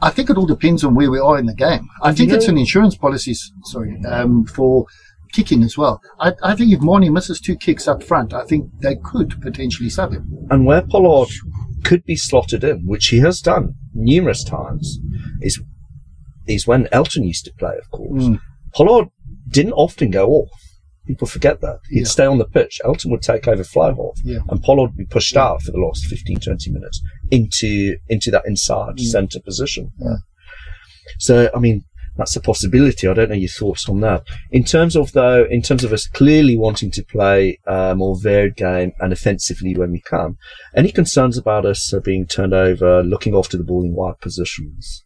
I think it all depends on where we are in the game. I think you it's an insurance policy, sorry, um, for kicking as well. I, I think if Manie misses two kicks up front, I think they could potentially sub him. And where Pollard could be slotted in, which he has done numerous times, is is when Elton used to play, of course. Mm. Pollard didn't often go off. People forget that. He'd Yeah. stay on the pitch. Elton would take over fly half. Yeah. And Pollard would be pushed out for the last 15, 20 minutes into into that inside Yeah. centre position. So, I mean, that's a possibility. I don't know your thoughts on that. In terms of though, in terms of us clearly wanting to play a more varied game and offensively when we can, any concerns about us uh, being turned over, looking after the ball in wide positions?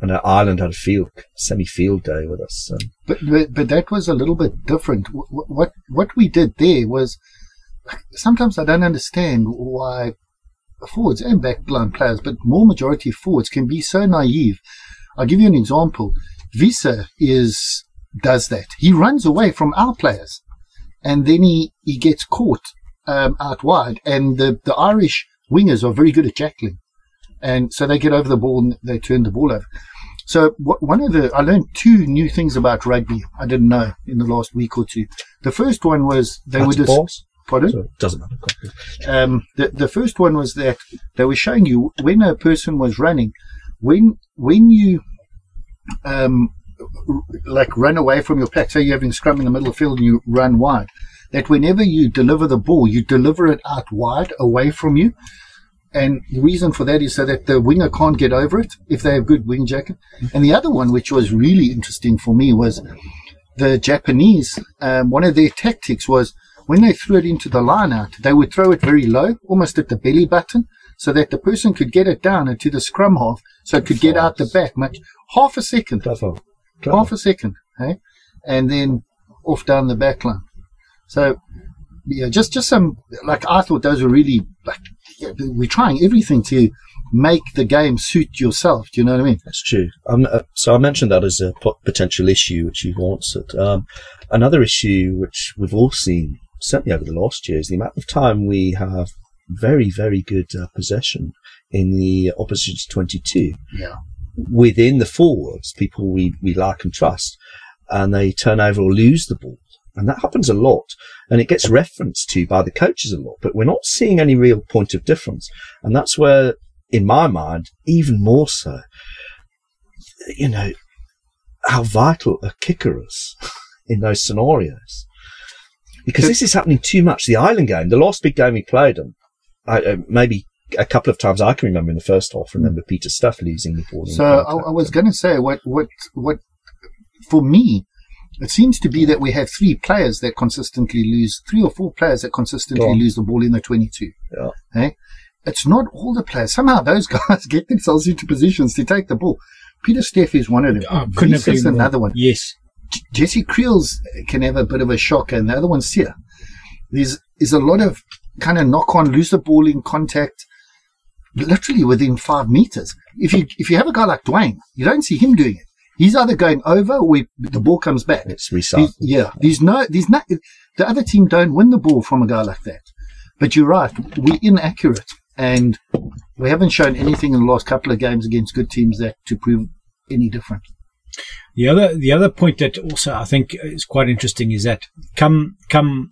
And uh, Ireland had a field, semi-field day with us. Um, But, but but that was a little bit different. Wh- wh- What what we did there was sometimes I don't understand why forwards and backline players, but more majority forwards can be so naive. I'll give you an example. Visa is does that. He runs away from our players, and then he he gets caught um, out wide. And the the Irish wingers are very good at jackling, and so they get over the ball and they turn the ball over. So what, one of the I learned two new things about rugby I didn't know in the last week or two. The first one was they had were just pardon. So it doesn't matter. Um, the the first one was that they were showing you when a person was running, when when you um, like run away from your pack. Say you're having scrum in the middle of the field and you run wide. That whenever you deliver the ball, you deliver it out wide away from you. And the reason for that is so that the winger can't get over it if they have good wing jacket. And the other one, which was really interesting for me, was the Japanese. Um, one of their tactics was when they threw it into the line out, they would throw it very low, almost at the belly button, so that the person could get it down into the scrum half, so it could get out the back much half a second, Clever. half a second, hey, and then off down the back line. So yeah, just just some like I thought those were really like yeah, we're trying everything to make the game suit yourself. Do you know what I mean? That's true. Um, uh, so I mentioned that as a po- potential issue, which you've answered. Um, another issue which we've all seen, certainly over the last year, is the amount of time we have very, very good uh, possession in the opposition to 22 Yeah. within the forwards, people we, we like and trust, and they turn over or lose the ball. And that happens a lot. And it gets referenced to by the coaches a lot, but we're not seeing any real point of difference. And that's where, in my mind, even more so, you know, how vital a kicker is *laughs* in those scenarios. Because this is happening too much. The Ireland game, the last big game we played, and I, uh, maybe a couple of times I can remember in the first half, remember Pieter-Steph losing the ball. So I. I was going to say what what what for me. It seems to be that we have three players that consistently lose, three or four players that consistently Go lose the ball in the 22. Yeah. Hey? It's not all the players. Somehow those *laughs* guys get themselves into positions to take the ball. Pieter-Steph is one of them. Oh, couldn't Reese agree is more. another one. Yes. Jesse Kriel's can have a bit of a shocker, and the other one's here. There's is a lot of kind of knock on, lose the ball in contact, literally within five meters. If you if you have a guy like Duane, you don't see him doing it. He's either going over or he- the ball comes back. It's There's- recycled. yeah, there's no, there's no, the other team don't win the ball from a guy like that. But you're right, we're inaccurate, and we haven't shown anything in the last couple of games against good teams that to prove any different. The other the other point that also I think is quite interesting is that come come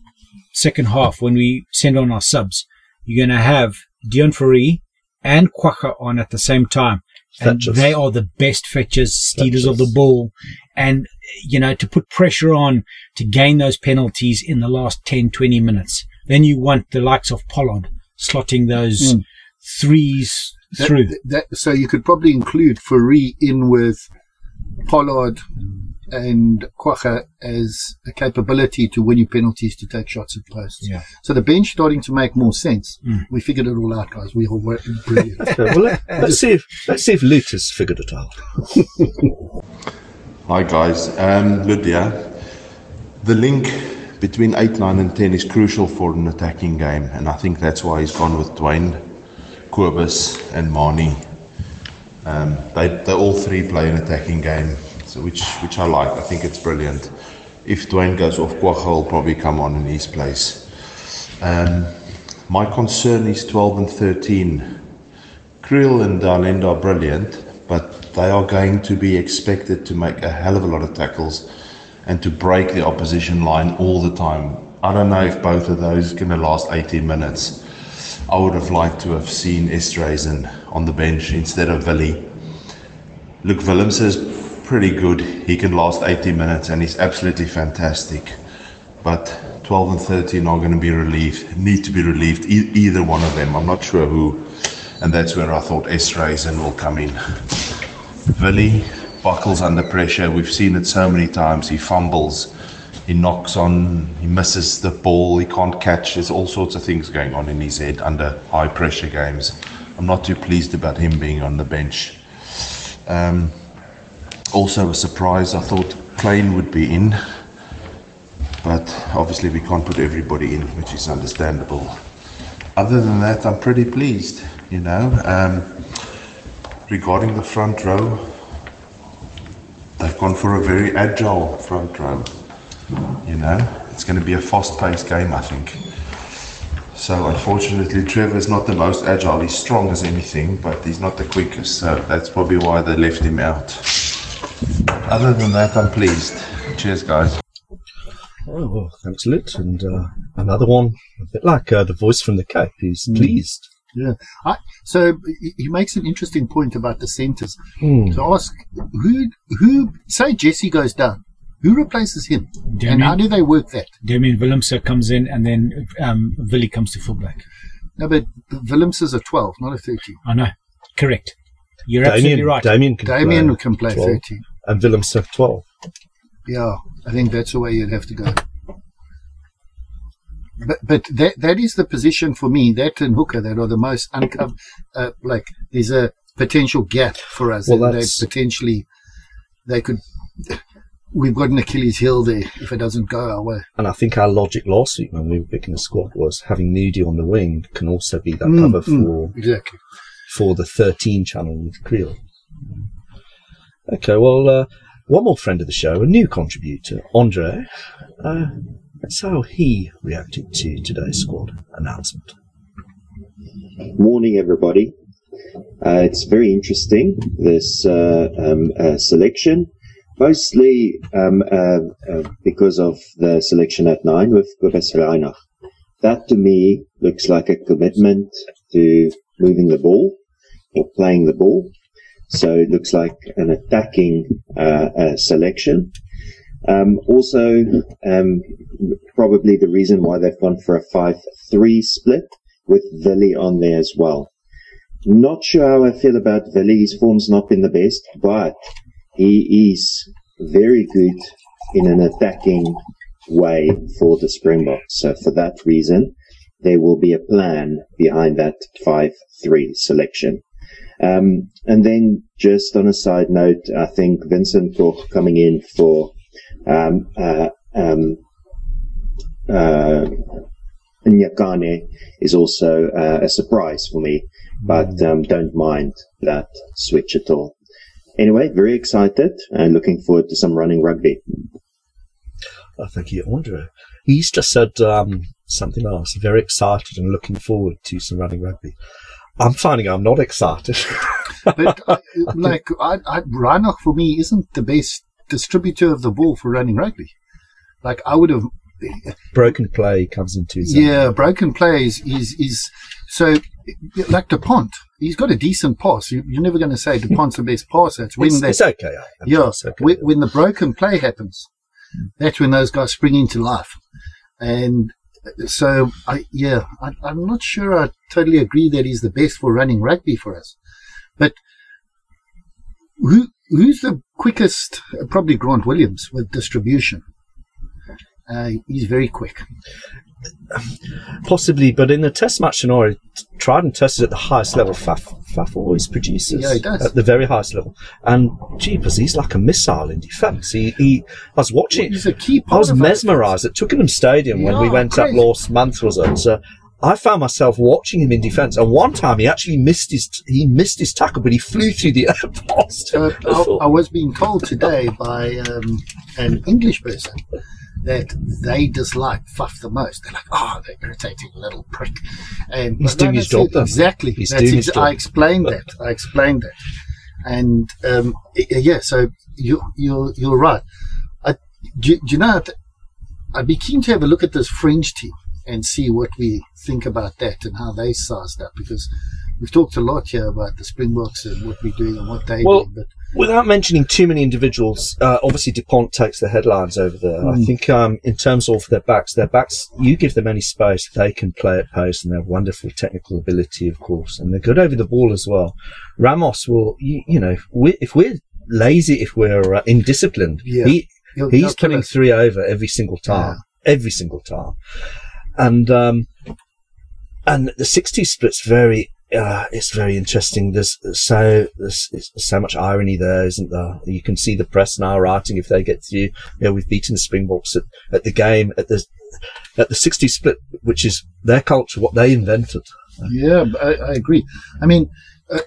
second half when we send on our subs, you're going to have Deon Fourie and Kwagga on at the same time. And Fetchers. they are the best fetchers, stealers of the ball. And, you know, to put pressure on to gain those penalties in the last 10, 20 minutes. Then you want the likes of Pollard slotting those Mm. threes That- through. That, so you could probably include Fourie in with Pollard and Kwagga as a capability to win you penalties to take shots at posts. Yeah. So the bench starting to make more sense. Mm. We figured it all out, guys. We all worked brilliant. Okay, *laughs* well, let, *laughs* let's see if let's see if Lud has figured it out. *laughs* Hi guys, um, Lydia. The link between 8, 9 and 10 is crucial for an attacking game and I think that's why he's gone with Duane, Kobus and Manie. Um, they, they all three play an attacking game, so which, which I like. I think it's brilliant. If Duane goes off, Kwagga will probably come on in his place. Um, my concern is 12 and 13. Kriel and De Allende are brilliant, but they are going to be expected to make a hell of a lot of tackles and to break the opposition line all the time. I don't know if both of those are going to last 18 minutes. I would have liked to have seen Esterhuizen on the bench instead of Willie. Luke Willems has pretty good. He can last 80 minutes and he's absolutely fantastic. But 12 and 13 are going to be relieved, need to be relieved, e- either one of them. I'm not sure who. And that's where I thought Esterhuizen will come in. Willie buckles under pressure. We've seen it so many times. He fumbles, he knocks on, he misses the ball, he can't catch. There's all sorts of things going on in his head under high pressure games. I'm not too pleased about him being on the bench. Um, also, a surprise, I thought Kleyn would be in, but obviously we can't put everybody in, which is understandable. Other than that, I'm pretty pleased, you know. Um, regarding the front row, they've gone for a very agile front row. You know, it's going to be a fast-paced game, I think. So unfortunately, Trevor's not the most agile. He's strong as anything, but he's not the quickest. So that's probably why they left him out. Other than that, I'm pleased. Cheers, guys. Oh, well, thanks, Lit. And uh, another one, a bit like uh, the voice from the Cape, who's pleased. Yeah. I, so he- he makes an interesting point about the centres. Hmm. So ask who who say Jesse goes down, who replaces him, and how do they work that? Damian Willemse comes in, and then um, Willie comes to fullback. No, but Willems is a twelve, not a thirteen. I know. Correct. You're absolutely right. Damian can Damian play can play 12, thirteen. And Willems at 12. Yeah, I think that's the way you'd have to go. But but that that is the position for me. That and hooker that are the most uncovered. Uh, like there's a potential gap for us. Well, that's- potentially they could. We've got an Achilles heel there if it doesn't go our way. And I think our logic last week when we were picking the squad was having Moodie on the wing can also be that Mm, cover mm, for exactly. for the 13 channel with Kriel. Okay, well, uh, one more friend of the show, a new contributor, Andre. Uh, that's how he reacted to today's squad announcement. Morning, everybody. Uh, it's very interesting, this uh, um, uh, selection, mostly um, uh, uh, because of the selection at nine with Kobus Reinach. That to me looks like a commitment to moving the ball or playing the ball. So it looks like an attacking uh, uh, selection. Um, also, um, probably the reason why they've gone for a 5-3 split with Villy on there as well. Not sure how I feel about Villy. His form's not been the best, but he is very good in an attacking way for the Springboks. So for that reason, there will be a plan behind that 5-3 selection. Um, and then just on a side note, I think Vincent Koch coming in for um, uh, um, uh, Nyakane is also uh, a surprise for me, but um, don't mind that switch at all. Anyway, very excited and looking forward to some running rugby. Oh, thank you, Andre. He's just said um, something else. Very excited and looking forward to some running rugby. I'm finding I'm not excited. *laughs* But uh, like I, I, Reinach for me isn't the best distributor of the ball for running rugby. Like I would have Broken play comes into his own. Yeah, broken plays is is so like Dupont. He's got a decent pass. You, you're never going to say Dupont's the best passer. It's when It's, they, it's okay. I- yeah, it's okay. when, when the broken play happens, that's when those guys spring into life. And so, I yeah, I, I'm not sure. I totally agree that he's the best for running rugby for us. But who who's the quickest? Probably Grant Williams with distribution. Uh, he's very quick. Possibly, but in the test match scenario, tried and tested at the highest level. Faf, Faf always produces Yeah, he does. at the very highest level. And jeepers, he's like a missile in defence. He, he, I was watching. He's a key part I was mesmerised at Twickenham Stadium when we Yeah, went up crazy. last month. Was it? So I found myself watching him in defence, and one time he actually missed his he missed his tackle, but he flew through the *laughs* air past. Uh, I I, I was being told today by um, an English person that they dislike Faf the most. They're like, oh, the irritating little prick. And He's doing his job. Exactly. He's That's doing his job. I explained that. I explained that. And um, yeah, so you, you're you're right. I, do, do you know? I'd be keen to have a look at this fringe team and see what we think about that and how they sized up because we've talked a lot here about the Springboks and what we're doing and what they Well, do. But Without mentioning too many individuals, uh, obviously Dupont takes the headlines over there. I Mm. think um, in terms of their backs, their backs, you give them any space, they can play at post, and they have wonderful technical ability, of course, and they're good over the ball as well. Ramos will, you, you know, if we're, if we're lazy, if we're uh, indisciplined, Yeah. he, He'll- he's he'll putting three over every single time, every single time, and um, and the 60 split's very uh, it's very interesting. There's so there's, so much irony there, isn't there? You can see the press now writing if they get through. You know, we've beaten the Springboks at, at the game at the at the 60 split, which is their culture, what they invented. Yeah, I, I agree. I mean, uh,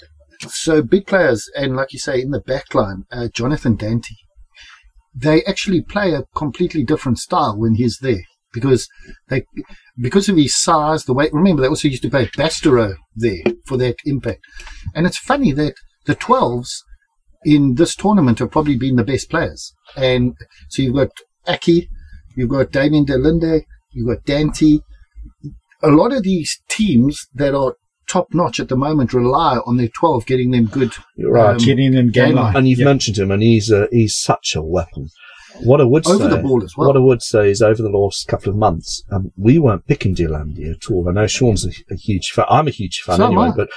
so big players, and like you say, in the back line, uh, Jonathan Danty, they actually play a completely different style when he's there because they, because of his size, the way. Remember, they also used to play Bastareaud there for that impact, and it's funny that the 12s in this tournament have probably been the best players, and so you've got Aki, you've got Damian de Allende, you've got Danty a lot of these teams that are top notch at the moment rely on their 12 getting them good. You're right. Um, Getting them game game line. and you've Yeah. mentioned him, and he's uh, he's such a weapon. What I would Over say, the ball as well. what I would say is over the last couple of months, um, we weren't picking De Allende at all. I know Shawn's a, a huge fan. I'm a huge fan So anyway, but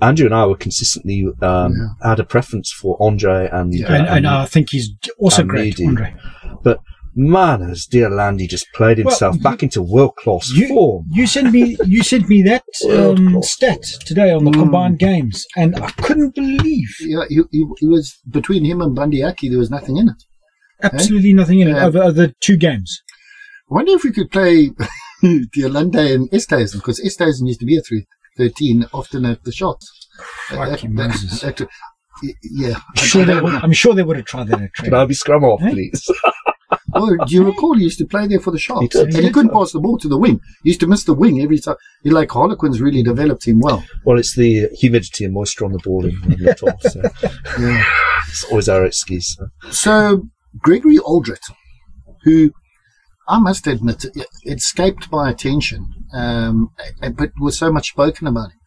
Andrew and I were consistently um, had a preference for Andre and Yeah. uh, and, and I think he's also and great, Needy. Andre. But man, has De Allende just played himself you- back into world class form. you sent me you sent me that *laughs* um, stat today on the Mm. combined games, and I couldn't believe Yeah, he, he, he was between him and Bundee Aki, there was nothing in it. Absolutely nothing in it Yeah. over, over the two games. I wonder if we could play *laughs* the De Allende and Esterhuizen because Esterhuizen used to be a 3 13 often at the shots. Fuck you, that- yeah. I'm sure, they would, I'm sure they would have tried that at Can training. I be scrum off, Eh? please? *laughs* Oh, do you recall he used to play there for the Sharks? He. And he couldn't pass the ball to the wing. He used to miss the wing every time. He like Harlequins really developed him well. well, it's the humidity and moisture on the ball in in the top. So Yeah. it's always our excuse. So. So Gregory Alldritt, who I must admit it escaped my attention, um, but was so much spoken about him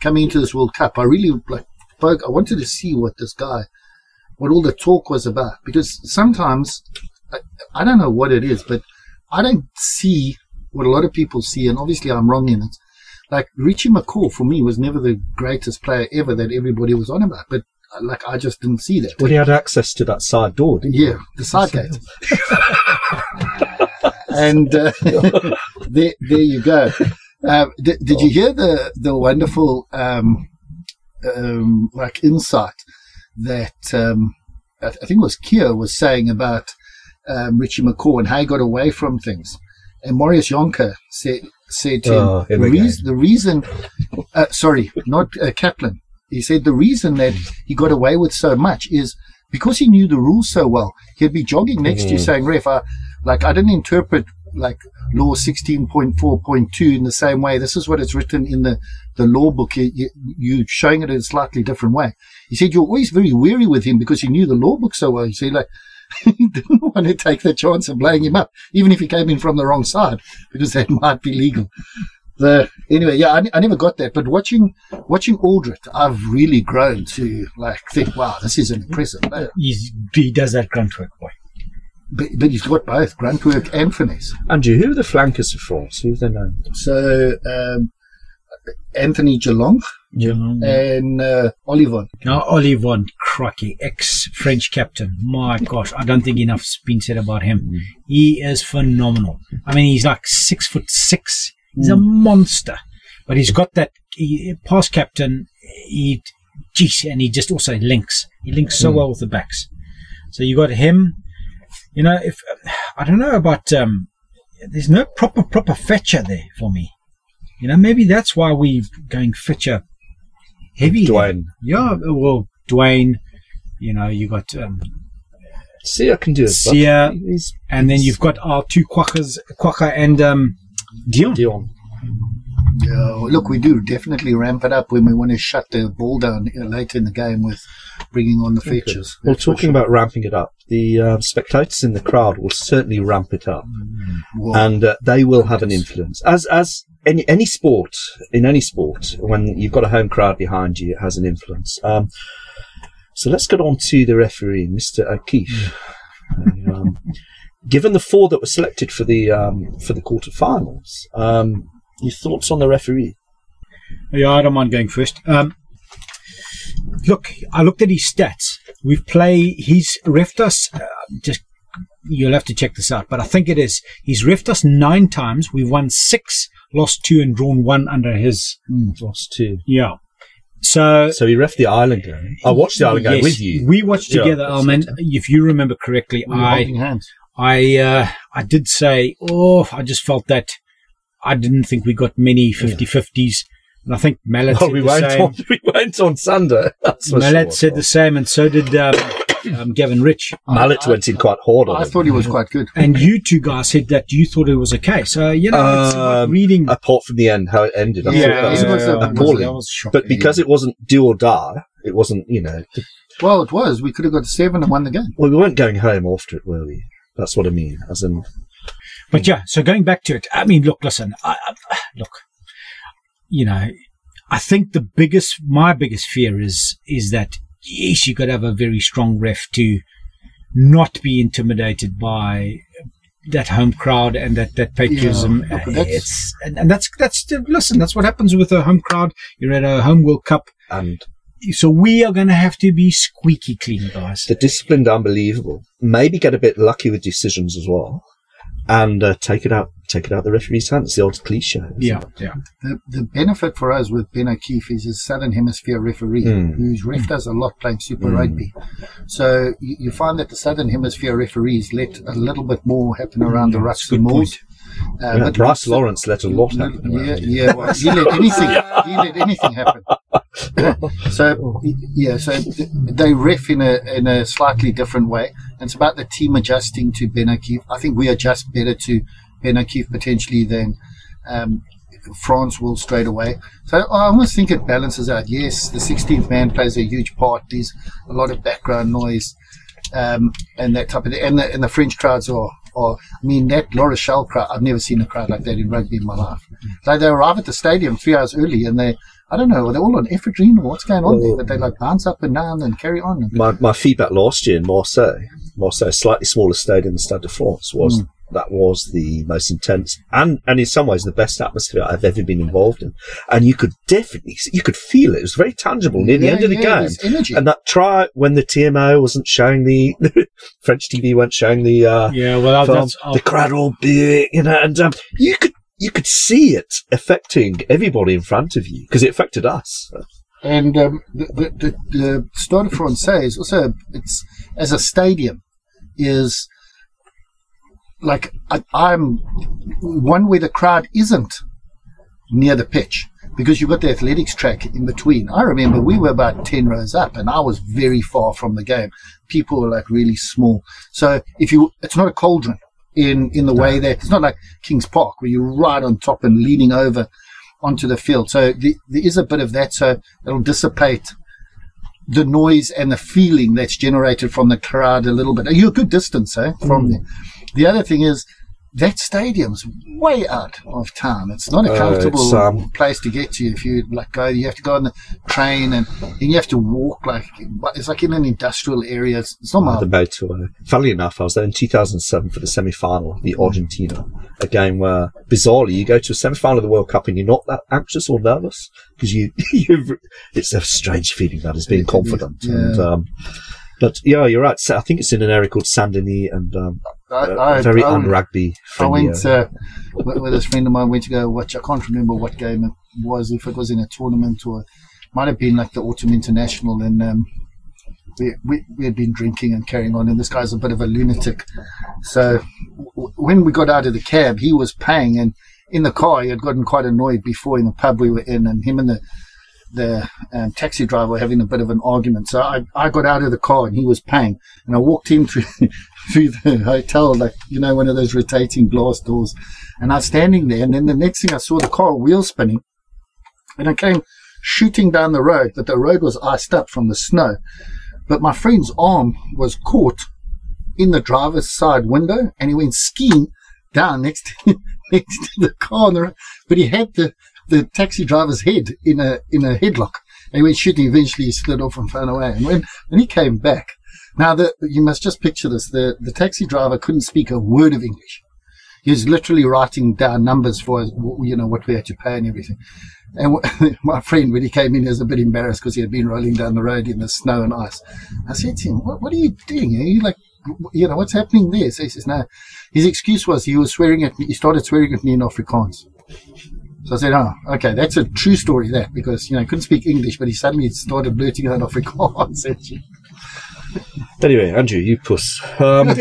coming into this World Cup. I really like spoke. I wanted to see what this guy, what all the talk was about, because sometimes I, I don't know what it is, but I don't see what a lot of people see, and obviously I'm wrong in it. Like Richie McCaw for me was never the greatest player ever that everybody was on about, but like I just didn't see that. Well, he had access to that side door, didn't he? Yeah, the side *laughs* gate. and uh, *laughs* there, there you go. Uh, did, did you hear the the wonderful um, um, like insight that um, I, th- I think it was Kier was saying about um, Richie McCaw and how he got away from things, and Maurice Jonker said said to him Oh, the, we the reason, uh, sorry, not uh, Kaplan. He said the reason that he got away with so much is because he knew the rules so well. He'd be jogging next to you Mhm. saying, "Ref, I, like I didn't interpret like law sixteen point four point two in the same way. This is what it's written in the the law book. You, you, you showing it in a slightly different way." He said you're always very weary with him because he knew the law book so well. He said like. *laughs* he didn't want to take the chance of blowing him up, even if he came in from the wrong side, because that might be legal. The anyway, yeah, I, I never got that, but watching watching Alldritt, I've really grown to like think, wow, this is impressive player. He's, he does that grunt work, boy. But, but he's got both grunt work and finesse. Andrew, who are the flankers for France? Who are they known? So um, Anthony Jelonch and uh, Ollivon. Now, Ollivon Crocky, ex-French captain. My gosh, I don't think enough's been said about him. He is phenomenal. I mean, he's like six foot six. He's a monster, but he's got that he, past captain. He, geez, and he just also links. He links so Mm. well with the backs. So you got him. You know, if I don't know about, um, there's no proper proper fetcher there for me. You know, maybe that's why we're going fetcher heavy. Duane. Yeah, well, Duane, you know, you got, um, Siya can do it. Siya. And then you've got our two Kwaggas, Kwagga and um, Deon. Deon. Yeah, look, we do definitely ramp it up when we want to shut the ball down uh, later in the game with bringing on the features. Well, That's talking sure. about ramping it up, the uh, spectators in the crowd will certainly ramp it up, Well, and uh, they will have an influence. As as any any sport in any sport, when you've got a home crowd behind you, it has an influence. Um, So let's get on to the referee, Mr. O'Keeffe. um, given the four that were selected for the um, for the quarterfinals, um, your thoughts on the referee? Yeah, I don't mind going first. Um, look, I looked at his stats. We've played. He's refed us. Uh, just you'll have to check this out, but I think it is. He's refed us nine times. We've won six, lost two, and drawn one under his. Lost two. Yeah. So So he ref the Ireland game. I watched the Ireland game with you. We watched Yeah, together, that's Alman. If you remember correctly, We I hands. I uh, I did say, oh, I just felt that I didn't think we got many 50-50s. And I think Mallett Well, said we the went same. on. *laughs* We went on Sunday. That's Mallett sure. said the same, and so did um, um, Gavin Rich. Mallett I- went in quite hard on it. I him. thought he was quite good. And you two guys said that you thought it was okay. So, you know, it's about Um, reading. apart from the end, how it ended. I Yeah, thought that was it was a- appalling. that was shocking. but because it wasn't do or die, it wasn't, you know, Well, it was. We could have got seven and won the game. well, we weren't going home after it, were we? That's what I mean. As in, But yeah, so going back to it, I mean, look, listen, I, I, look, you know, I think the biggest, my biggest fear is, is that yes, you got to have a very strong ref to not be intimidated by that home crowd and that, that patriotism. Yeah, but that's- it's, and, and that's, that's, listen, that's what happens with a home crowd. You're at a home World Cup. and So we are going to have to be squeaky clean, guys. the disciplined unbelievable. Maybe get a bit lucky with decisions as well, and uh, take it out, take it out the referee's hands. The old cliche. Yeah, it? yeah. The, the benefit for us with Ben O'Keeffe is his Southern Hemisphere referee, Mm. who's refed us a lot playing Super Mm. Rugby. So you, you find that the Southern Hemisphere referees let a little bit more happen around the That's rucks and mauls. Uh, Yeah, but Bryce Lawrence let a lot happen. Yeah, yeah. Well, he let anything. he let anything happen. *laughs* so yeah, so they riff in a in a slightly different way. And it's about the team adjusting to Ben O'Keeffe. I think we adjust better to Ben O'Keeffe potentially than um, France will straight away. So I almost think it balances out. Yes, the 16th man plays a huge part. There's a lot of background noise um, and that type of thing. And the, and the French crowds are, are, I mean, that La Rochelle crowd, I've never seen a crowd like that in rugby in my life. Like they arrive at the stadium three hours early and they, I don't know, they're all on ephedrine or what's going on there, but they like bounce up and down and carry on. My, my feedback last year in Marseille, Marseille, slightly smaller stadium than Stade de France, was Mm. that was the most intense and, and in some ways the best atmosphere I've ever been involved in. And you could definitely, you could feel it. It was very tangible near the Yeah, end of the yeah, game. there's energy. And that try when the TMO wasn't showing the, *laughs* French TV weren't showing the, uh, Yeah, well, film, that's, the crowd all big, you know, and um, you could, you could see it affecting everybody in front of you because it affected us. And um, the, the, the, Stade Francais is also, it's as a stadium, is like I, I'm one where the crowd isn't near the pitch because you've got the athletics track in between. I remember we were about 10 rows up and I was very far from the game. People were like really small. So if you, it's not a cauldron in, in the way that it's not like King's Park where you're right on top and leaning over onto the field. So the, there is a bit of that. So it'll dissipate the noise and the feeling that's generated from the crowd a little bit. You're a good distance, eh, from there. The other thing is that stadium's way out of town. It's not a Uh, comfortable it's, um, place to get to. If you like go, you have to go on the train and, and you have to walk like it's like in an industrial area. It's, it's not my the motorway. Funnily enough, I was there in 2007 for the semi-final the Argentina, a game where bizarrely you go to a semi-final of the World Cup and you're not that anxious or nervous because you, *laughs* you've, it's a strange feeling that is being confident. Yeah. And, um, but yeah, you're right. I think it's in an area called Saint Denis and um, I, I, very I, un-rugby I went uh, with, with this friend of mine. Went to go watch. I can't remember what game it was. If it was in a tournament or might have been like the Autumn International. And um, we, we we had been drinking and carrying on. And this guy's a bit of a lunatic. So w- when we got out of the cab, he was paying, and in the car he had gotten quite annoyed before in the pub we were in, and him and the the um, taxi driver were having a bit of an argument. So I, I got out of the car and he was paying, and I walked in through through the *laughs* hotel, like you know, one of those rotating glass doors, and I was standing there, and then the next thing I saw the car wheel spinning, and I came shooting down the road, but the road was iced up from the snow. But my friend's arm was caught in the driver's side window, and he went skiing down next to, *laughs* next to the car. But he had the, the taxi driver's head in a in a headlock, And he went shooting. Eventually, he slid off and fell away. And when, when he came back, now the, you must just picture this. The, the taxi driver couldn't speak a word of English. He was literally writing down numbers for, you know, what we had to pay and everything. And *laughs* my friend, when he came in, he was a bit embarrassed because he had been rolling down the road in the snow and ice. I said to him, what, what are you doing? Are you like, you know, what's happening there? So he says, no. His excuse was he was swearing at me. He started swearing at me in Afrikaans. So I said, oh, okay, that's a true story, that, because, you know, he couldn't speak English, but he suddenly started blurting out Afrikaans. *laughs* Anyway, Andrew, you puss. Um,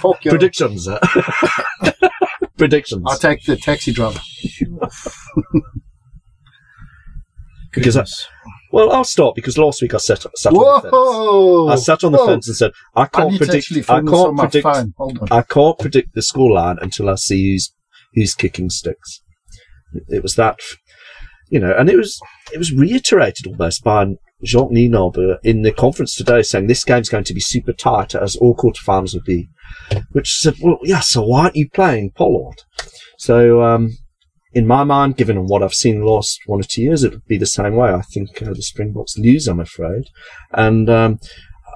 Fuck you. predictions. uh, *laughs* predictions. I'll take the taxi driver. Because I, well, I'll start because last week I sat, sat on the fence. I sat on the Whoa. fence and said, I I can't need to predict. actually I film this on can't my predict. phone. Hold on. I can't predict the scoreline until I see who's who's kicking sticks. It was that, you know, and it was it was reiterated almost by Jacques Nienaber in the conference today, saying this game's going to be super tight, as all quarterfinals would be. Which said, well, yeah, so why aren't you playing Pollard? So, um, in my mind, given what I've seen the last one or two years, it would be the same way. I think uh, the Springboks lose, I'm afraid, and um,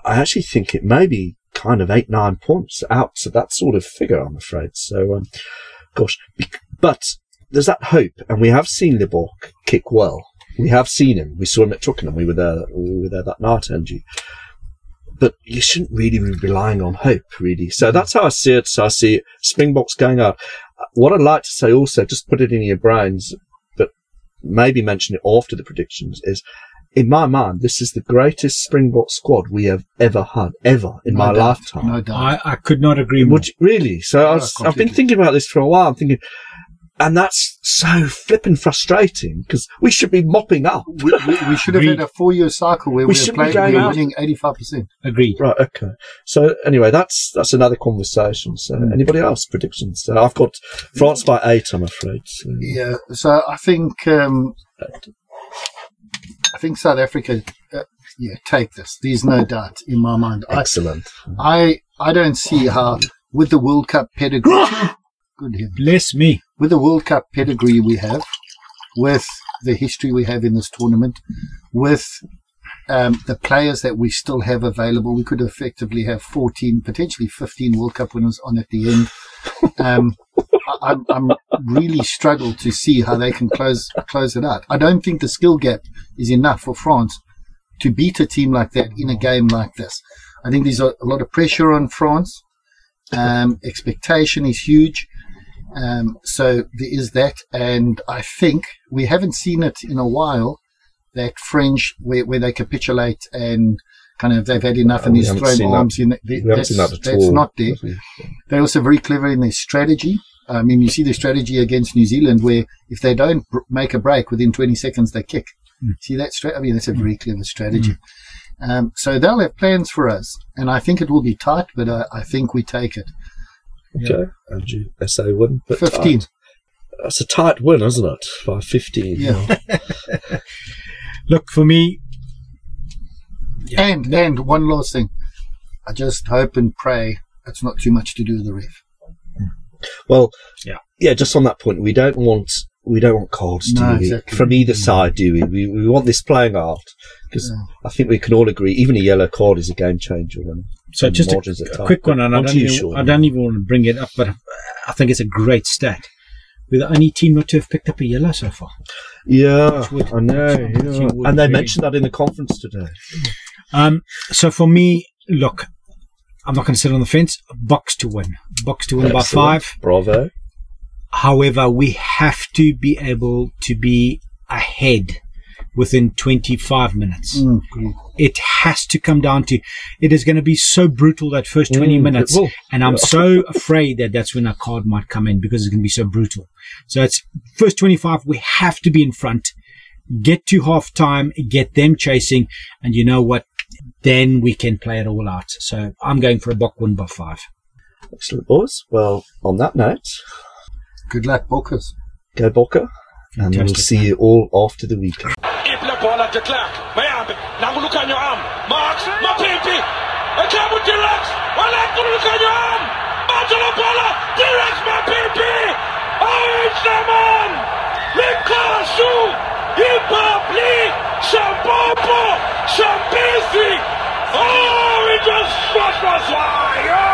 I actually think it may be kind of eight, nine points out to that sort of figure, I'm afraid. So, um, gosh, but there's that hope, and we have seen Libbok kick well. We have seen him. We saw him at Twickenham. We were there. We were there that night, Angie. But you shouldn't really be relying on hope, really. So that's how I see it. So I see Springboks going out. What I'd like to say also, just put it in your brains, but maybe mention it after the predictions, is in my mind, this is the greatest Springbok squad we have ever had, ever in No my doubt. lifetime. No doubt. I, I could not agree more. Would you, really? So I was, I've been thinking about this for a while. I'm thinking, and that's so flipping frustrating because we should be mopping up. we, we, we *laughs* should have had a four-year cycle where We we, were shouldn't be playing, we going were winning 85%. Agreed. Right. Okay. So anyway, that's that's another conversation. So anybody else predictions? So I've got France by eight. I'm afraid. So. Yeah. So I think, um, I think South Africa, uh, yeah, take this. There's no doubt in my mind. I, Excellent. I, I don't see how with the World Cup pedigree, *laughs* good heavens. Bless me. with the World Cup pedigree we have, with the history we have in this tournament, with um, the players that we still have available, we could effectively have 14, potentially 15 World Cup winners on at the end. Um, I, I'm, I'm really struggle to see how they can close close it out. I don't think the skill gap is enough for France to beat a team like that in a game like this. I think there's a, a lot of pressure on France. Um, expectation is huge. Um, so there is that, and I think we haven't seen it in a while. That French, where, where they capitulate and kind of they've had enough, and we they've haven't thrown that. arms in. The, that's, that that's not there. They're also very clever in their strategy. I mean, you see the strategy against New Zealand, where if they don't br- make a break within 20 seconds, they kick. See that? Stra- I mean, that's a very clever strategy. Um, so they'll have plans for us, and I think it will be tight, but uh, I think we take it. Okay. Andrew, SA win. But 15. tight. That's a tight win, isn't it? By 15. Yeah. *laughs* Look, for me, And and one last thing, I just hope and pray it's not too much to do with the ref. Well, Yeah. yeah. Just on that point, we don't want we don't want cards do No, we? exactly. from either side, do we? We, we want this playing out because Yeah. I think we can all agree. Even a yellow card is a game changer. When so just a, a quick one, and I don't, even. I don't even want to bring it up, but I think it's a great stat. We're the only team not to have picked up a yellow so far. Yeah, would- I know. yeah. And they mentioned that in the conference today. Um, so for me, look, I'm not going to sit on the fence. Boks to win. Boks to win by five. Bravo. However, we have to be able to be ahead within 25 minutes. Mm, good. It has to come down to, it is going to be so brutal that first 20 Mm, minutes. And I'm so afraid that that's when a card might come in because it's going to be so brutal. So it's first 25, we have to be in front, get to half time, get them chasing. And you know what? Then we can play it all out. So I'm going for a Bok win by five. Excellent, boys. Well, on that note, Good luck, Bokkers. go Boca. And we'll Fantastic, see you all after the weekend. Ibla bola de Klerk mayambe nangulukanyo am Marx Mapimpi. Ekamu T-Rex. Wala ngulukanyo am Angelo bola T-Rex Mapimpi. Ainsman Likasu Hip-Hop League Shampopo! Shambisi! Oh, he just shot was wide!